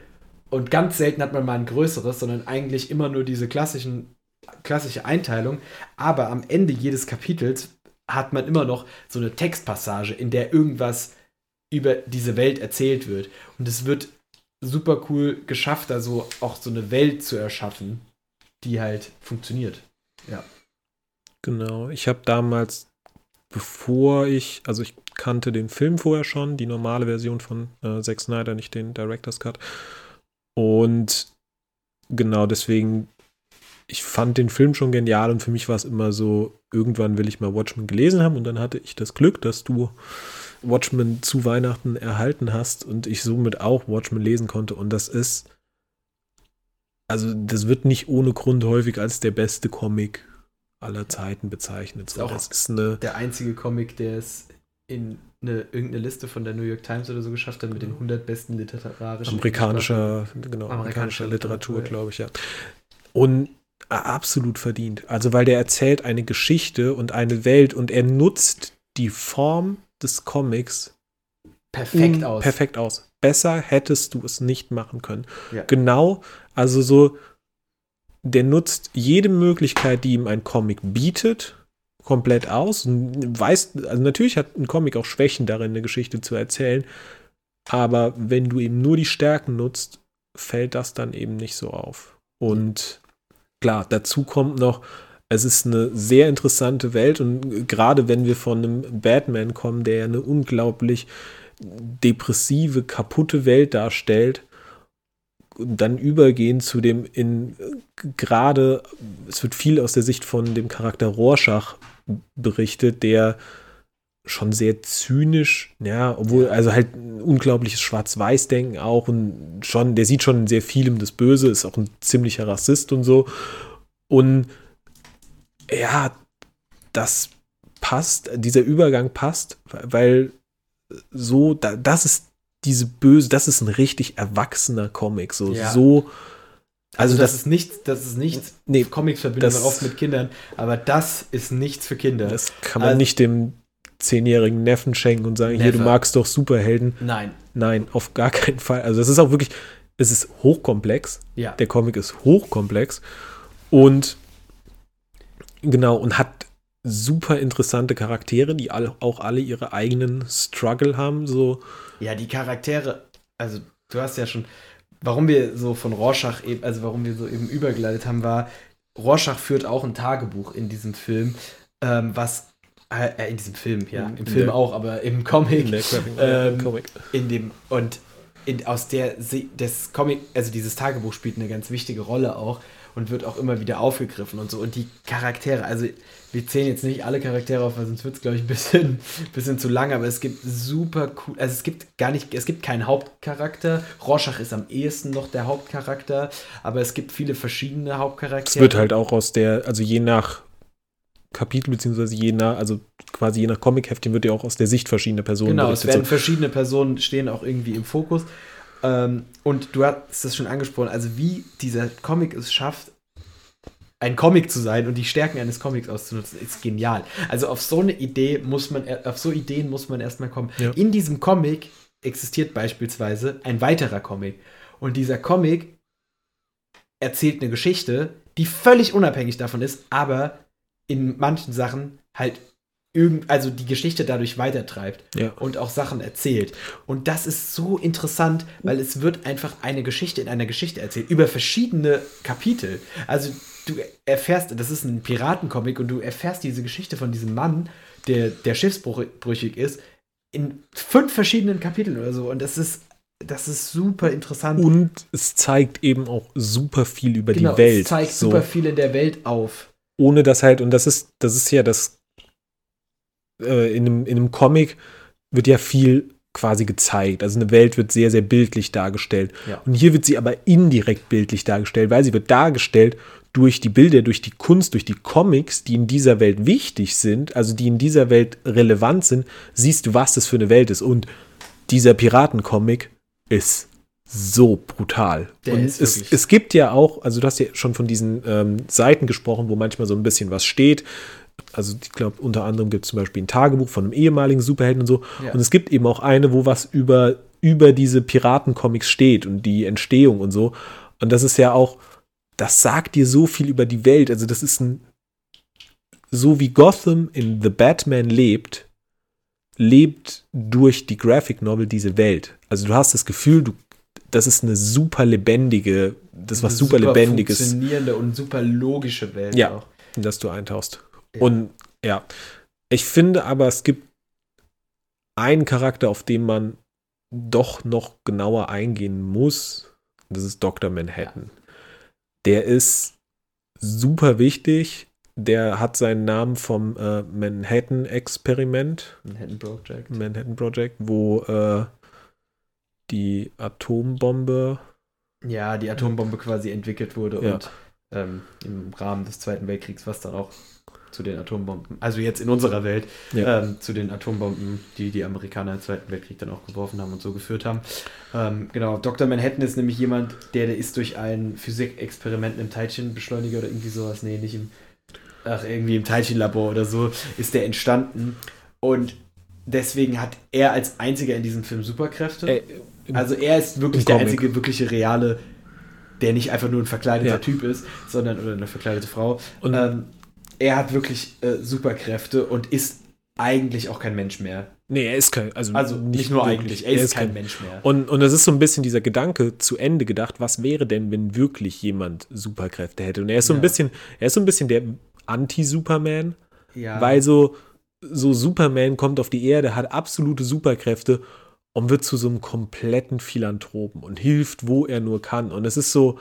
und ganz selten hat man mal ein größeres, sondern eigentlich immer nur diese klassischen, klassische Einteilung. Aber am Ende jedes Kapitels hat man immer noch so eine Textpassage, in der irgendwas über diese Welt erzählt wird. Und es wird super cool geschafft, also auch so eine Welt zu erschaffen, die halt funktioniert. Ja. Genau. Ich habe damals, bevor ich, also ich kannte den Film vorher schon, die normale Version von äh, Zack Snyder, nicht den Director's Cut. Und genau deswegen, ich fand den Film schon genial und für mich war es immer so, irgendwann will ich mal Watchmen gelesen haben und dann hatte ich das Glück, dass du Watchmen zu Weihnachten erhalten hast und ich somit auch Watchmen lesen konnte und das ist also das wird nicht ohne Grund häufig als der beste Comic aller Zeiten bezeichnet. So, das ist eine der einzige Comic, der es in eine, irgendeine Liste von der New York Times oder so geschafft hat mit den 100 besten literarischen amerikanischer, genau, amerikanischer Literatur, Literatur glaube ich, ja. Und absolut verdient. Also weil der erzählt eine Geschichte und eine Welt und er nutzt die Form des Comics perfekt aus. Perfekt aus. Besser hättest du es nicht machen können. Ja. Genau, also so, der nutzt jede Möglichkeit, die ihm ein Comic bietet, komplett aus. Und weiß, also natürlich hat ein Comic auch Schwächen darin, eine Geschichte zu erzählen. Aber wenn du eben nur die Stärken nutzt, fällt das dann eben nicht so auf. Und klar, dazu kommt noch, es ist eine sehr interessante Welt und gerade wenn wir von einem Batman kommen, der ja eine unglaublich depressive, kaputte Welt darstellt, dann übergehen zu dem in gerade, es wird viel aus der Sicht von dem Charakter Rorschach berichtet, der schon sehr zynisch, ja, obwohl, also halt ein unglaubliches Schwarz-Weiß-Denken auch und schon, der sieht schon sehr vielem das Böse, ist auch ein ziemlicher Rassist und so. Und ja, das passt, dieser Übergang passt, weil so, da, das ist diese böse, das ist ein richtig erwachsener Comic. So, ja. so. Also, also das, das, ist nichts, das ist nichts. Nee, Comics verbindet man oft mit Kindern, aber das ist nichts für Kinder. Das kann man also, nicht dem zehnjährigen Neffen schenken und sagen, never. hier, du magst doch Superhelden. Nein. Nein, auf gar keinen Fall. Also das ist auch wirklich, es ist hochkomplex. Ja. Der Comic ist hochkomplex und genau, und hat super interessante Charaktere, die alle, auch alle ihre eigenen Struggle haben. So. Ja, die Charaktere, also du hast ja schon, warum wir so von Rorschach eben, also warum wir so eben übergeleitet haben, war, Rorschach führt auch ein Tagebuch in diesem Film, ähm, was äh, in diesem Film, ja, im in Film auch, aber im Comic, in, ähm, Comic. in dem und in, aus der des Comic, also dieses Tagebuch spielt eine ganz wichtige Rolle auch und wird auch immer wieder aufgegriffen und so. Und die Charaktere, also wir zählen jetzt nicht alle Charaktere auf, weil sonst wird es, glaube ich, ein bisschen, bisschen zu lang, aber es gibt super cool, also es gibt gar nicht, es gibt keinen Hauptcharakter. Rorschach ist am ehesten noch der Hauptcharakter, aber es gibt viele verschiedene Hauptcharaktere. Es wird halt auch aus der, also je nach Kapitel, beziehungsweise je nach, also quasi je nach Comic-Heftchen wird ja auch aus der Sicht verschiedener Personen Genau, es werden verschiedene Personen stehen auch irgendwie im Fokus. Ähm, und du hast es schon angesprochen, also wie dieser Comic es schafft, ein Comic zu sein und die Stärken eines Comics auszunutzen, ist genial. Also auf so eine Idee muss man, auf so Ideen muss man erstmal kommen. Ja. In diesem Comic existiert beispielsweise ein weiterer Comic. Und dieser Comic erzählt eine Geschichte, die völlig unabhängig davon ist, aber in manchen Sachen halt irgend, also die Geschichte dadurch weitertreibt Ja. und auch Sachen erzählt. Und das ist so interessant, weil es wird einfach eine Geschichte in einer Geschichte erzählt, über verschiedene Kapitel. Also du erfährst, das ist ein Piratencomic und du erfährst diese Geschichte von diesem Mann, der, der schiffsbrüchig ist, in fünf verschiedenen Kapiteln oder so. Und das ist, das ist super interessant. Und es zeigt eben auch super viel über genau, die Welt. es zeigt so, super viel in der Welt auf. ohne das halt, und das ist, das ist ja das, äh, in, einem, in einem Comic wird ja viel quasi gezeigt. Also eine Welt wird sehr, sehr bildlich dargestellt. Ja. Und hier wird sie aber indirekt bildlich dargestellt, weil sie wird dargestellt durch die Bilder, durch die Kunst, durch die Comics, die in dieser Welt wichtig sind, also die in dieser Welt relevant sind, siehst du, was das für eine Welt ist. Und dieser Piratencomic ist so brutal. Der und es, es gibt ja auch, also du hast ja schon von diesen ähm, Seiten gesprochen, wo manchmal so ein bisschen was steht. Also ich glaube, unter anderem gibt es zum Beispiel ein Tagebuch von einem ehemaligen Superhelden und so. Ja. Und es gibt eben auch eine, wo was über, über diese Piratencomics steht und die Entstehung und so. Und das ist ja auch, das sagt dir so viel über die Welt. Also das ist ein, so wie Gotham in The Batman lebt, lebt durch die Graphic Novel diese Welt. Also du hast das Gefühl, du, das ist eine super lebendige, das ist was Eine super lebendiges, funktionierende und super logische Welt Ja. auch. in das du eintauchst. Ja. Und ja, ich finde aber, es gibt einen Charakter, auf den man doch noch genauer eingehen muss. Das ist Dr. Manhattan. Der ist super wichtig. Der hat seinen Namen vom äh, Manhattan-Experiment, Manhattan Project. Manhattan Project, wo äh, die Atombombe Ja, die Atombombe quasi entwickelt wurde Ja. und ähm, im Rahmen des Zweiten Weltkriegs, was dann auch zu den Atombomben, also jetzt in unserer Welt, Ja. ähm, zu den Atombomben, die die Amerikaner im Zweiten Weltkrieg dann auch geworfen haben und so geführt haben. Ähm, genau, Dr. Manhattan ist nämlich jemand, der, der ist durch ein Physikexperiment im Teilchenbeschleuniger oder irgendwie sowas, nee, nicht im, ach, irgendwie im Teilchenlabor oder so, ist der entstanden und deswegen hat er als einziger in diesem Film Superkräfte. Im- Also er ist wirklich der Comic. einzige wirkliche reale, der nicht einfach nur ein verkleideter Ja. Typ ist, sondern oder eine verkleidete Frau. Und- ähm, er hat wirklich äh, Superkräfte und ist eigentlich auch kein Mensch mehr. nee, er ist kein, also, Also nicht, nur wirklich. eigentlich, er, ist kein Mensch mehr. Und, und das ist so ein bisschen dieser Gedanke zu Ende gedacht, was wäre denn, wenn wirklich jemand Superkräfte hätte? Und er ist so ein Ja. bisschen, er ist so ein bisschen der Anti-Superman, ja, weil so, so Superman kommt auf die Erde, hat absolute Superkräfte und wird zu so einem kompletten Philanthropen und hilft, wo er nur kann. Und es ist so,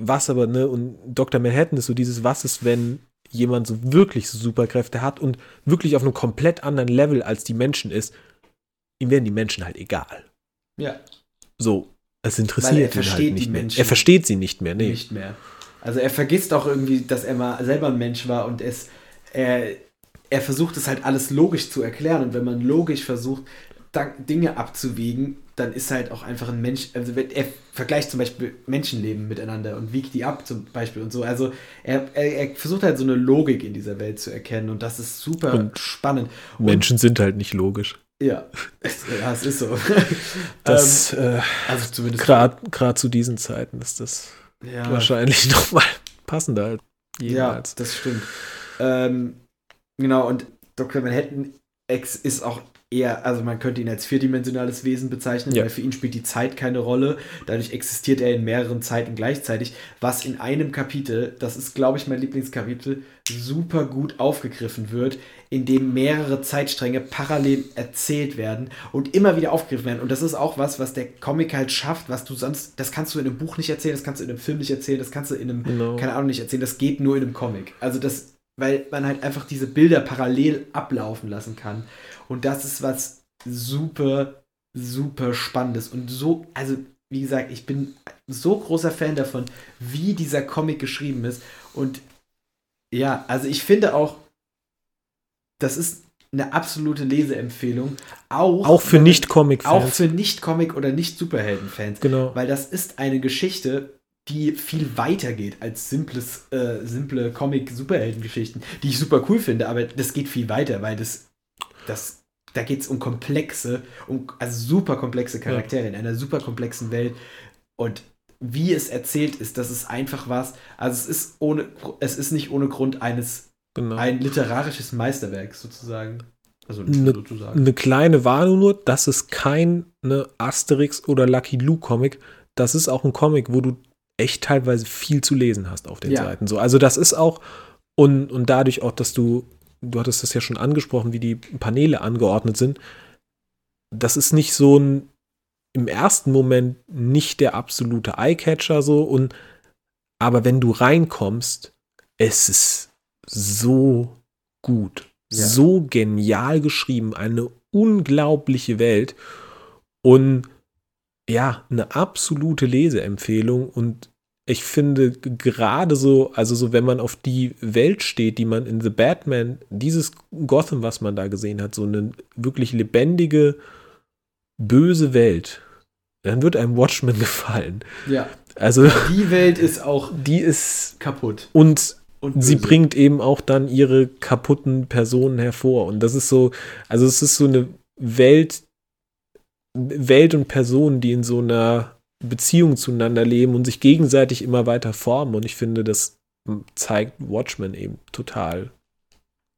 was aber, ne, und Dr. Manhattan ist so dieses, was ist, wenn jemand so wirklich so Superkräfte hat und wirklich auf einem komplett anderen Level als die Menschen ist, ihm werden die Menschen halt egal. ja, So, es interessiert er ihn halt nicht mehr. Menschen Er versteht sie nicht mehr, nee. nicht mehr. Also er vergisst auch irgendwie, dass er mal selber ein Mensch war und es, er, er versucht es halt alles logisch zu erklären. Und wenn man logisch versucht, Dinge abzuwiegen, dann ist halt auch einfach ein Mensch, also wenn- er vergleicht zum Beispiel Menschenleben miteinander und wiegt die ab zum Beispiel und so. Also er, er, er versucht halt so eine Logik in dieser Welt zu erkennen und das ist super Und spannend. Und, Menschen sind halt nicht logisch. Ja, es, ja, es ist so. Das, äh, ähm, also zumindest. gerade zu diesen Zeiten ist das ja. wahrscheinlich nochmal passender als Ja, jemals. das stimmt. Ähm, genau, und Dr. Manhattan X ist auch eher, also man könnte ihn als vierdimensionales Wesen bezeichnen, Ja. weil für ihn spielt die Zeit keine Rolle. Dadurch existiert er in mehreren Zeiten gleichzeitig, was in einem Kapitel, das ist, glaube ich, mein Lieblingskapitel, super gut aufgegriffen wird, in dem mehrere Zeitstränge parallel erzählt werden und immer wieder aufgegriffen werden. Und das ist auch was, was der Comic halt schafft, was du sonst, das kannst du in einem Buch nicht erzählen, das kannst du in einem Film nicht erzählen, das kannst du in einem Genau. keine Ahnung, nicht erzählen. Das geht nur in einem Comic. Also das, weil man halt einfach diese Bilder parallel ablaufen lassen kann. Und das ist was super, super Spannendes. Und so, also wie gesagt, ich bin so großer Fan davon, wie dieser Comic geschrieben ist. Und ja, also ich finde auch, das ist eine absolute Leseempfehlung. Auch, Auch für Nicht-Comic-Fans. Auch für Nicht-Comic- oder Nicht-Superhelden-Fans. Genau. Weil das ist eine Geschichte, die viel weiter geht als simples, äh, simple Comic-Superhelden-Geschichten, die ich super cool finde, aber das geht viel weiter, weil das, das da geht es um komplexe, um also super komplexe Charaktere in einer super komplexen Welt. Und wie es erzählt ist, das ist einfach was. Also es ist ohne, es ist nicht ohne Grund eines genau. ein literarisches Meisterwerk sozusagen. Also Ne- sozusagen. Eine kleine Warnung nur, das ist kein ne Asterix oder Lucky Luke Comic. Das ist auch ein Comic, wo du echt teilweise viel zu lesen hast auf den Ja. Seiten. So, also das ist auch und, und dadurch auch, dass du, du hattest das ja schon angesprochen, wie die Paneele angeordnet sind. Das ist nicht so ein im ersten Moment nicht der absolute Eyecatcher so und aber wenn du reinkommst, es ist so gut, Ja. so genial geschrieben, eine unglaubliche Welt und ja, eine absolute Leseempfehlung und ich finde gerade so, also so, wenn man auf die Welt steht, die man in The Batman, dieses Gotham, was man da gesehen hat, so eine wirklich lebendige, böse Welt, dann wird einem Watchmen gefallen. ja, Also, die Welt ist auch die ist kaputt. und Und sie bringt eben auch dann ihre kaputten Personen hervor. Und das ist so, also es ist so eine Welt, Welt und Personen, die in so einer Beziehung zueinander leben und sich gegenseitig immer weiter formen. Und ich finde, das zeigt Watchmen eben total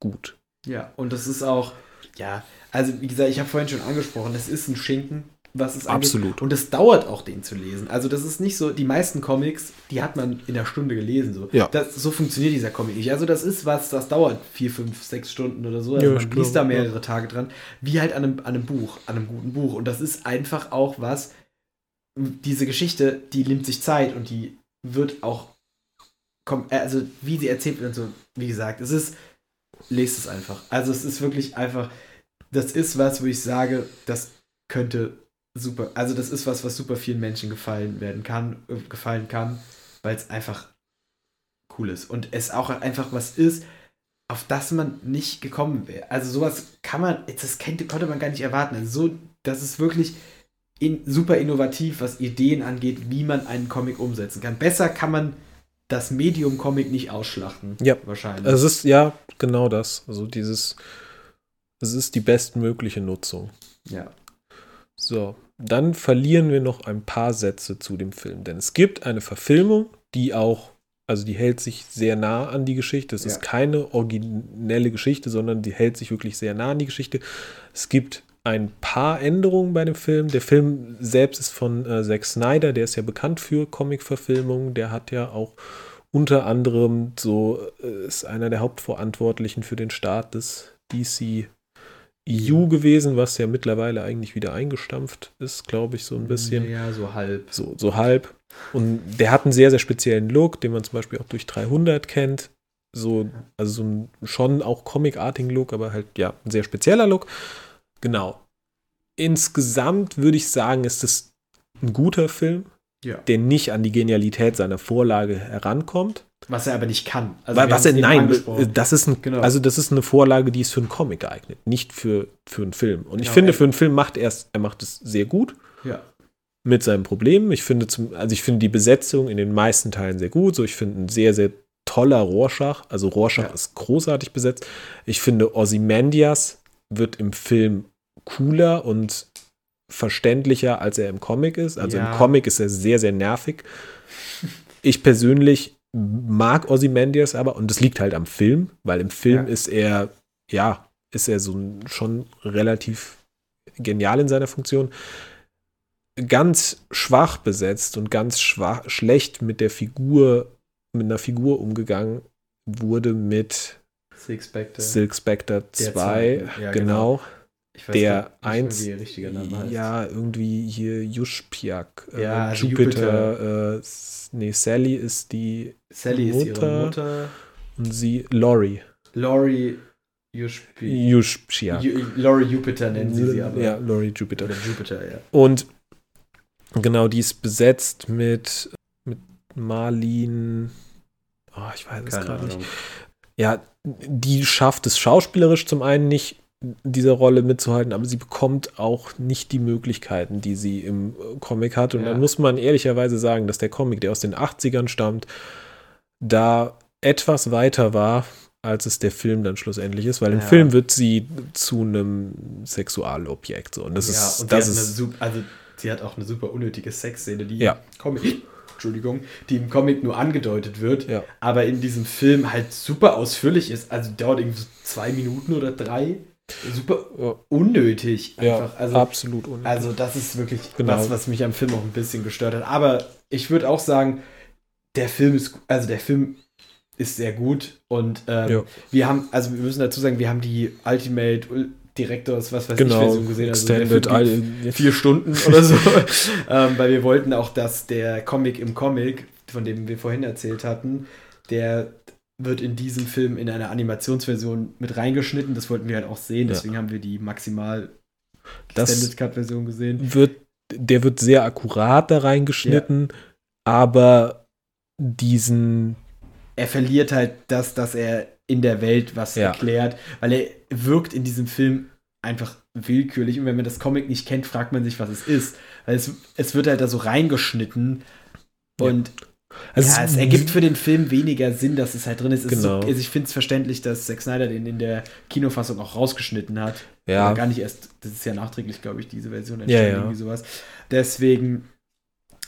gut. Ja, und das ist auch, ja, also wie gesagt, ich habe vorhin schon angesprochen, es ist ein Schinken, was es angeht. Absolut. Und es dauert auch, den zu lesen. Also das ist nicht so, die meisten Comics, die hat man in einer Stunde gelesen. So, Ja. das, so funktioniert dieser Comic nicht. Also das ist was, das dauert vier, fünf, sechs Stunden oder so. Also Ja, man liest da glaube, ja. mehrere Tage dran. Wie halt an einem, an einem Buch, an einem guten Buch. Und das ist einfach auch was, diese Geschichte, die nimmt sich Zeit und die wird auch, äh, also wie sie erzählt wird und so, wie gesagt, es ist, lest es einfach. Also es ist wirklich einfach, das ist was, wo ich sage, das könnte super, also das ist was, was super vielen Menschen gefallen werden kann, äh, gefallen kann, weil es einfach cool ist und es auch einfach was ist, auf das man nicht gekommen wäre. Also sowas kann man, das kennt, konnte man gar nicht erwarten. Also so, das ist wirklich in, super innovativ, was Ideen angeht, wie man einen Comic umsetzen kann. Besser kann man das Medium Comic nicht ausschlachten. Ja. wahrscheinlich. Es ist ja genau das. Also dieses, es ist die bestmögliche Nutzung. ja. So, dann verlieren wir noch ein paar Sätze zu dem Film, denn es gibt eine Verfilmung, die auch, also die hält sich sehr nah an die Geschichte. Es Ja. ist keine originelle Geschichte, sondern die hält sich wirklich sehr nah an die Geschichte. Es gibt ein paar Änderungen bei dem Film. Der Film selbst ist von äh, Zack Snyder, der ist ja bekannt für Comic-Verfilmungen. Der hat ja auch unter anderem so, äh, ist einer der Hauptverantwortlichen für den Start des DC EU gewesen, was ja mittlerweile eigentlich wieder eingestampft ist, glaube ich, so ein bisschen. Ja, so halb. So, so halb. Und der hat einen sehr, sehr speziellen Look, den man zum Beispiel auch durch 300 kennt. So, also so ein schon auch comicartigen Look, aber halt, ja, ein sehr spezieller Look. Genau. Insgesamt würde ich sagen, ist es ein guter Film, Ja. der nicht an die Genialität seiner Vorlage herankommt. Was er aber nicht kann. Also Weil, was er, nein, das ist ein, Genau. also das ist eine Vorlage, die ist für einen Comic geeignet, nicht für, für einen Film. Und ich Genau, finde, er- für einen Film macht er es, er macht es sehr gut Ja. mit seinen Problemen. Ich finde zum, also ich finde die Besetzung in den meisten Teilen sehr gut. So, ich finde ein sehr, sehr toller Rorschach. Also Rorschach Ja. ist großartig besetzt. Ich finde Ozymandias wird im Film cooler und verständlicher, als er im Comic ist. Also Ja. im Comic ist er sehr, sehr nervig. Ich persönlich mag Ozymandias aber, und das liegt halt am Film, weil im Film Ja. ist er, ja, ist er so schon relativ genial in seiner Funktion ganz schwach besetzt und ganz schwach, schlecht mit der Figur, mit einer Figur umgegangen wurde mit Six Spectre. Silk Spectre 2. zweiten, ja, genau. Ich weiß der nicht eins, wie richtiger Name heißt. ja, irgendwie hier Juschpiak, äh, Ja, also Jupiter, Äh, S- nee, Sally ist die Sally ist ihre Mutter. Mutter. und sie Lori. Laurie Jushpi. Juschpiak. Ju Laurie Jupiter nennen sie sie aber. Ja, Lori Jupiter. Oder Jupiter, ja. Und genau, die ist besetzt mit, mit Marlene. Oh, ich weiß es gerade nicht. Ja, die schafft es schauspielerisch zum einen nicht dieser Rolle mitzuhalten, aber sie bekommt auch nicht die Möglichkeiten, die sie im äh, Comic hat. Und ja. dann muss man ehrlicherweise sagen, dass der Comic, der aus den 80ern stammt, da etwas weiter war, als es der Film dann schlussendlich ist, weil im Film wird sie zu einem Sexualobjekt. So. Und das ja, ist, und das ist super, also sie hat auch eine super unnötige Sexszene, die ja. Comic, Entschuldigung, die im Comic nur angedeutet wird, ja. aber in diesem Film halt super ausführlich ist. Also dauert irgendwie zwei Minuten oder drei. Super ja. unnötig einfach. Ja, also, absolut unnötig. Also das ist wirklich genau. was, was mich am Film auch ein bisschen gestört hat. Aber ich würde auch sagen, der Film ist, also der Film ist sehr gut und ähm, wir haben, also wir müssen dazu sagen, wir haben die Ultimate Directors, was weiß genau, ich, Version gesehen. Also Extended, vier, vier Stunden oder so. ähm, weil wir wollten auch, dass der Comic im Comic, von dem wir vorhin erzählt hatten, der wird in diesem Film in einer Animationsversion mit reingeschnitten. Das wollten wir halt auch sehen. Deswegen ja. haben wir die maximal Extended Cut Version gesehen. Wird, der wird sehr akkurat da reingeschnitten, ja. aber diesen. Er verliert halt das, dass er in der Welt was ja. erklärt, weil er wirkt in diesem Film einfach willkürlich und wenn man das Comic nicht kennt, fragt man sich, was es ist. Weil es, es wird halt da so reingeschnitten und also ja, es ergibt für den Film weniger Sinn, dass es halt drin ist. Genau. so, also ich finde es verständlich, dass Zack Snyder den in der Kinofassung auch rausgeschnitten hat. Ja. gar nicht erst, das ist ja nachträglich, glaube ich, diese Version entstanden, ja, ja. irgendwie sowas. Deswegen,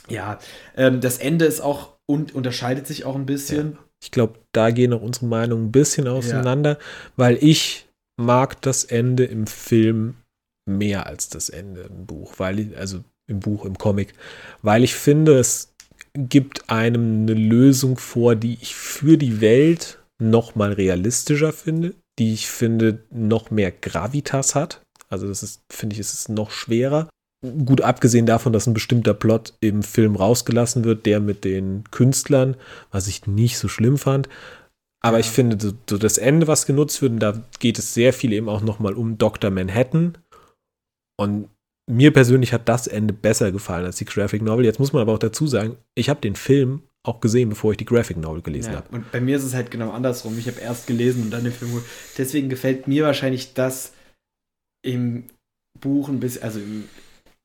ja, ähm, das Ende ist auch und unterscheidet sich auch ein bisschen. Ja. Ich glaube, da gehen auch unsere Meinungen ein bisschen auseinander, ja. weil ich mag das Ende im Film mehr als das Ende im Buch, weil also im Buch, im Comic, weil ich finde, es gibt einem eine Lösung vor, die ich für die Welt noch mal realistischer finde, die ich finde noch mehr Gravitas hat. Also das ist, finde ich, ist es noch schwerer gut abgesehen davon, dass ein bestimmter Plot im Film rausgelassen wird, der mit den Künstlern, was ich nicht so schlimm fand. Aber ja. ich finde, so, das Ende, was genutzt wird, und da geht es sehr viel eben auch nochmal um Dr. Manhattan. Und mir persönlich hat das Ende besser gefallen als die Graphic Novel. Jetzt muss man aber auch dazu sagen, ich habe den Film auch gesehen, bevor ich die Graphic Novel gelesen ja, habe. Und bei mir ist es halt genau andersrum. Ich habe erst gelesen und dann den Film. Deswegen gefällt mir wahrscheinlich das im Buch ein bisschen, also im,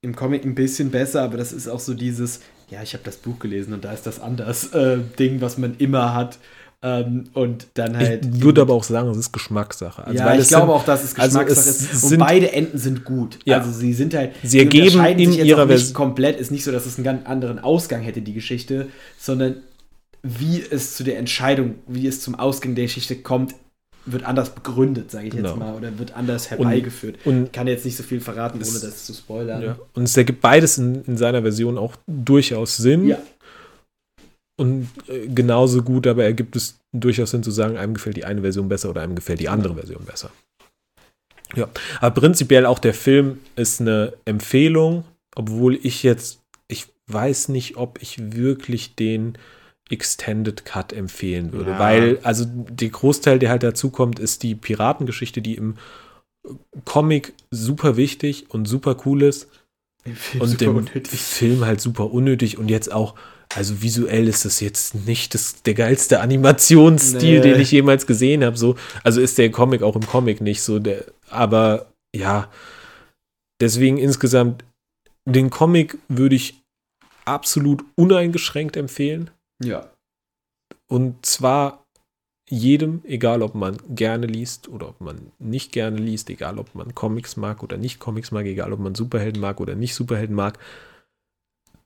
im Comic ein bisschen besser, aber das ist auch so dieses, ja, ich habe das Buch gelesen und da ist das anders äh, Ding, was man immer hat. Ähm, und dann halt. Ich würde aber auch sagen, es ist Geschmackssache. Also, ja, ich glaube sind, auch, dass es Geschmackssache also es ist. Und beide Enden sind gut. Ja. Also sie sind halt. Sie ergeben in ihrer Version. komplett, ist nicht so, dass es einen ganz anderen Ausgang hätte, die Geschichte, sondern wie es zu der Entscheidung, wie es zum Ausgang der Geschichte kommt, wird anders begründet, sage ich jetzt genau. mal, oder wird anders herbeigeführt. Und, und kann jetzt nicht so viel verraten, ohne das zu spoilern. Ja. Und es ergibt beides in, in, seiner Version auch durchaus Sinn. Ja. Und äh, genauso gut, aber ergibt es durchaus Sinn zu sagen, einem gefällt die eine Version besser oder einem gefällt die andere Version besser. Ja, aber prinzipiell auch der Film ist eine Empfehlung, obwohl ich jetzt, ich weiß nicht, ob ich wirklich den Extended Cut empfehlen würde. Ja. Weil, also der Großteil, der halt dazu kommt, ist die Piratengeschichte, die im Comic super wichtig und super cool ist. und im unnötig. Film halt super unnötig und jetzt auch, also visuell ist das jetzt nicht das, der geilste Animationsstil, nee. den ich jemals gesehen habe. So, also ist der Comic auch im Comic nicht so, der, aber ja, deswegen insgesamt den Comic würde ich absolut uneingeschränkt empfehlen. Ja. Und zwar jedem, egal ob man gerne liest oder ob man nicht gerne liest, egal ob man Comics mag oder nicht Comics mag, egal ob man Superhelden mag oder nicht Superhelden mag.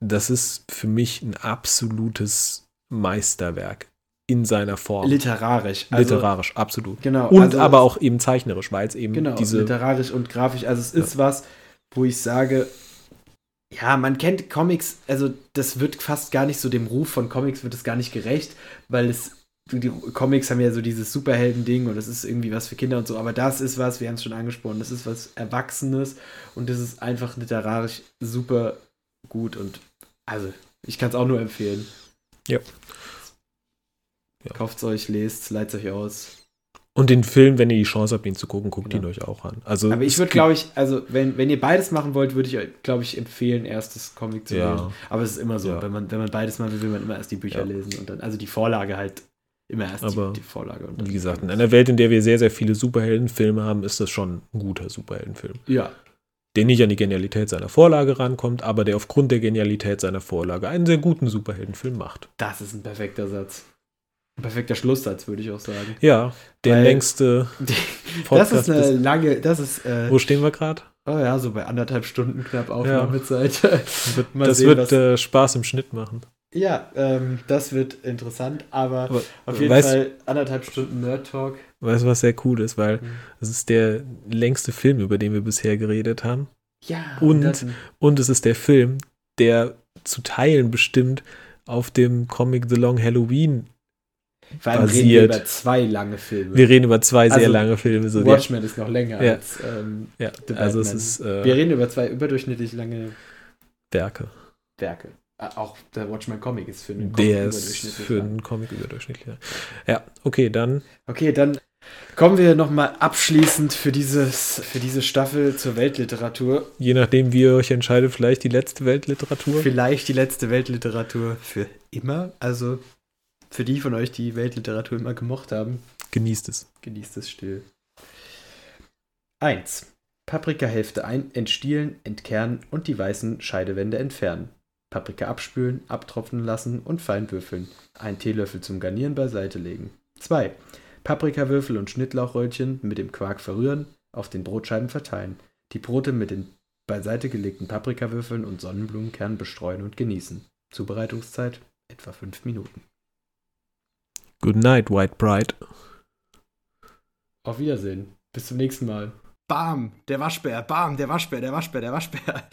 Das ist für mich ein absolutes Meisterwerk in seiner Form. Literarisch. Also, Literarisch, absolut. Genau. Und also aber auch eben zeichnerisch, weil es eben genau, diese. Literarisch und grafisch. Also es ist ja. was, wo ich sage, ja, man kennt Comics, also das wird fast gar nicht so dem Ruf von Comics wird es gar nicht gerecht, weil es die Comics haben ja so dieses Superhelden-Ding und das ist irgendwie was für Kinder und so, aber das ist was, wir haben es schon angesprochen, das ist was Erwachsenes und das ist einfach literarisch super gut und also ich kann es auch nur empfehlen. Ja. ja. Kauft es euch, lest, es euch aus. Und den Film, wenn ihr die Chance habt, ihn zu gucken, guckt genau. ihn euch auch an. Also Aber ich würde, glaube ich, also wenn, wenn ihr beides machen wollt, würde ich euch, glaube ich, empfehlen, erst das Comic zu ja. lesen. Aber es ist immer so, ja. wenn, man, wenn man beides machen will, will man immer erst die Bücher ja. lesen und dann, also die Vorlage halt immer erst Aber die, die Vorlage. Und Wie gesagt, in einer Welt, in der wir sehr, sehr viele Superheldenfilme haben, ist das schon ein guter Superheldenfilm. Ja, Der nicht an die Genialität seiner Vorlage rankommt, aber der aufgrund der Genialität seiner Vorlage einen sehr guten Superheldenfilm macht. das ist ein perfekter Satz. Ein perfekter Schlusssatz, würde ich auch sagen. Ja, der Weil- längste das Podcast. ist eine lange, das ist, äh, wo stehen wir gerade? oh ja, so bei anderthalb Stunden knapp Aufnahmezeit. Mal Das sehen, wird äh, Spaß im Schnitt machen. ja, ähm, das wird interessant, aber Aber auf jeden weißt- Fall anderthalb Stunden Nerd Talk. Weißt du, was sehr cool ist? Weil Mhm. es ist der längste Film, über den wir bisher geredet haben. Ja, Und- dann- Und es ist der Film, der zu Teilen bestimmt auf dem Comic The Long Halloween. Vor allem reden wir basiert. über zwei lange Filme. Wir reden über zwei sehr Also, lange Filme. So Watchmen ist noch länger Ja. als ähm, ja, also es ist äh, Wir reden über zwei überdurchschnittlich lange Werke. Werke. Ah, Auch der Watchmen Comic ist für einen Comic Der ist überdurchschnittlich für lang. einen Comic überdurchschnittlich. lang. Ja, okay, dann Okay, dann kommen wir nochmal abschließend für, dieses, für diese Staffel zur Weltliteratur. je nachdem, wie ihr euch entscheidet, vielleicht die letzte Weltliteratur. Vielleicht die letzte Weltliteratur für immer. Also für die von euch, die Weltliteratur immer gemocht haben, Genießt es. genießt es still. 1. Paprikahälfte ein, entstielen, entkernen und die weißen Scheidewände entfernen. Paprika abspülen, abtropfen lassen und fein würfeln. Ein Teelöffel zum Garnieren beiseite legen. 2. Paprikawürfel und Schnittlauchröllchen mit dem Quark verrühren, auf den Brotscheiben verteilen. Die Brote mit den beiseite gelegten Paprikawürfeln und Sonnenblumenkernen bestreuen und genießen. Zubereitungszeit etwa 5 Minuten. Good night, White Bride. Auf Wiedersehen. Bis zum nächsten Mal. Bam, der Waschbär, bam, der Waschbär, der Waschbär, der Waschbär.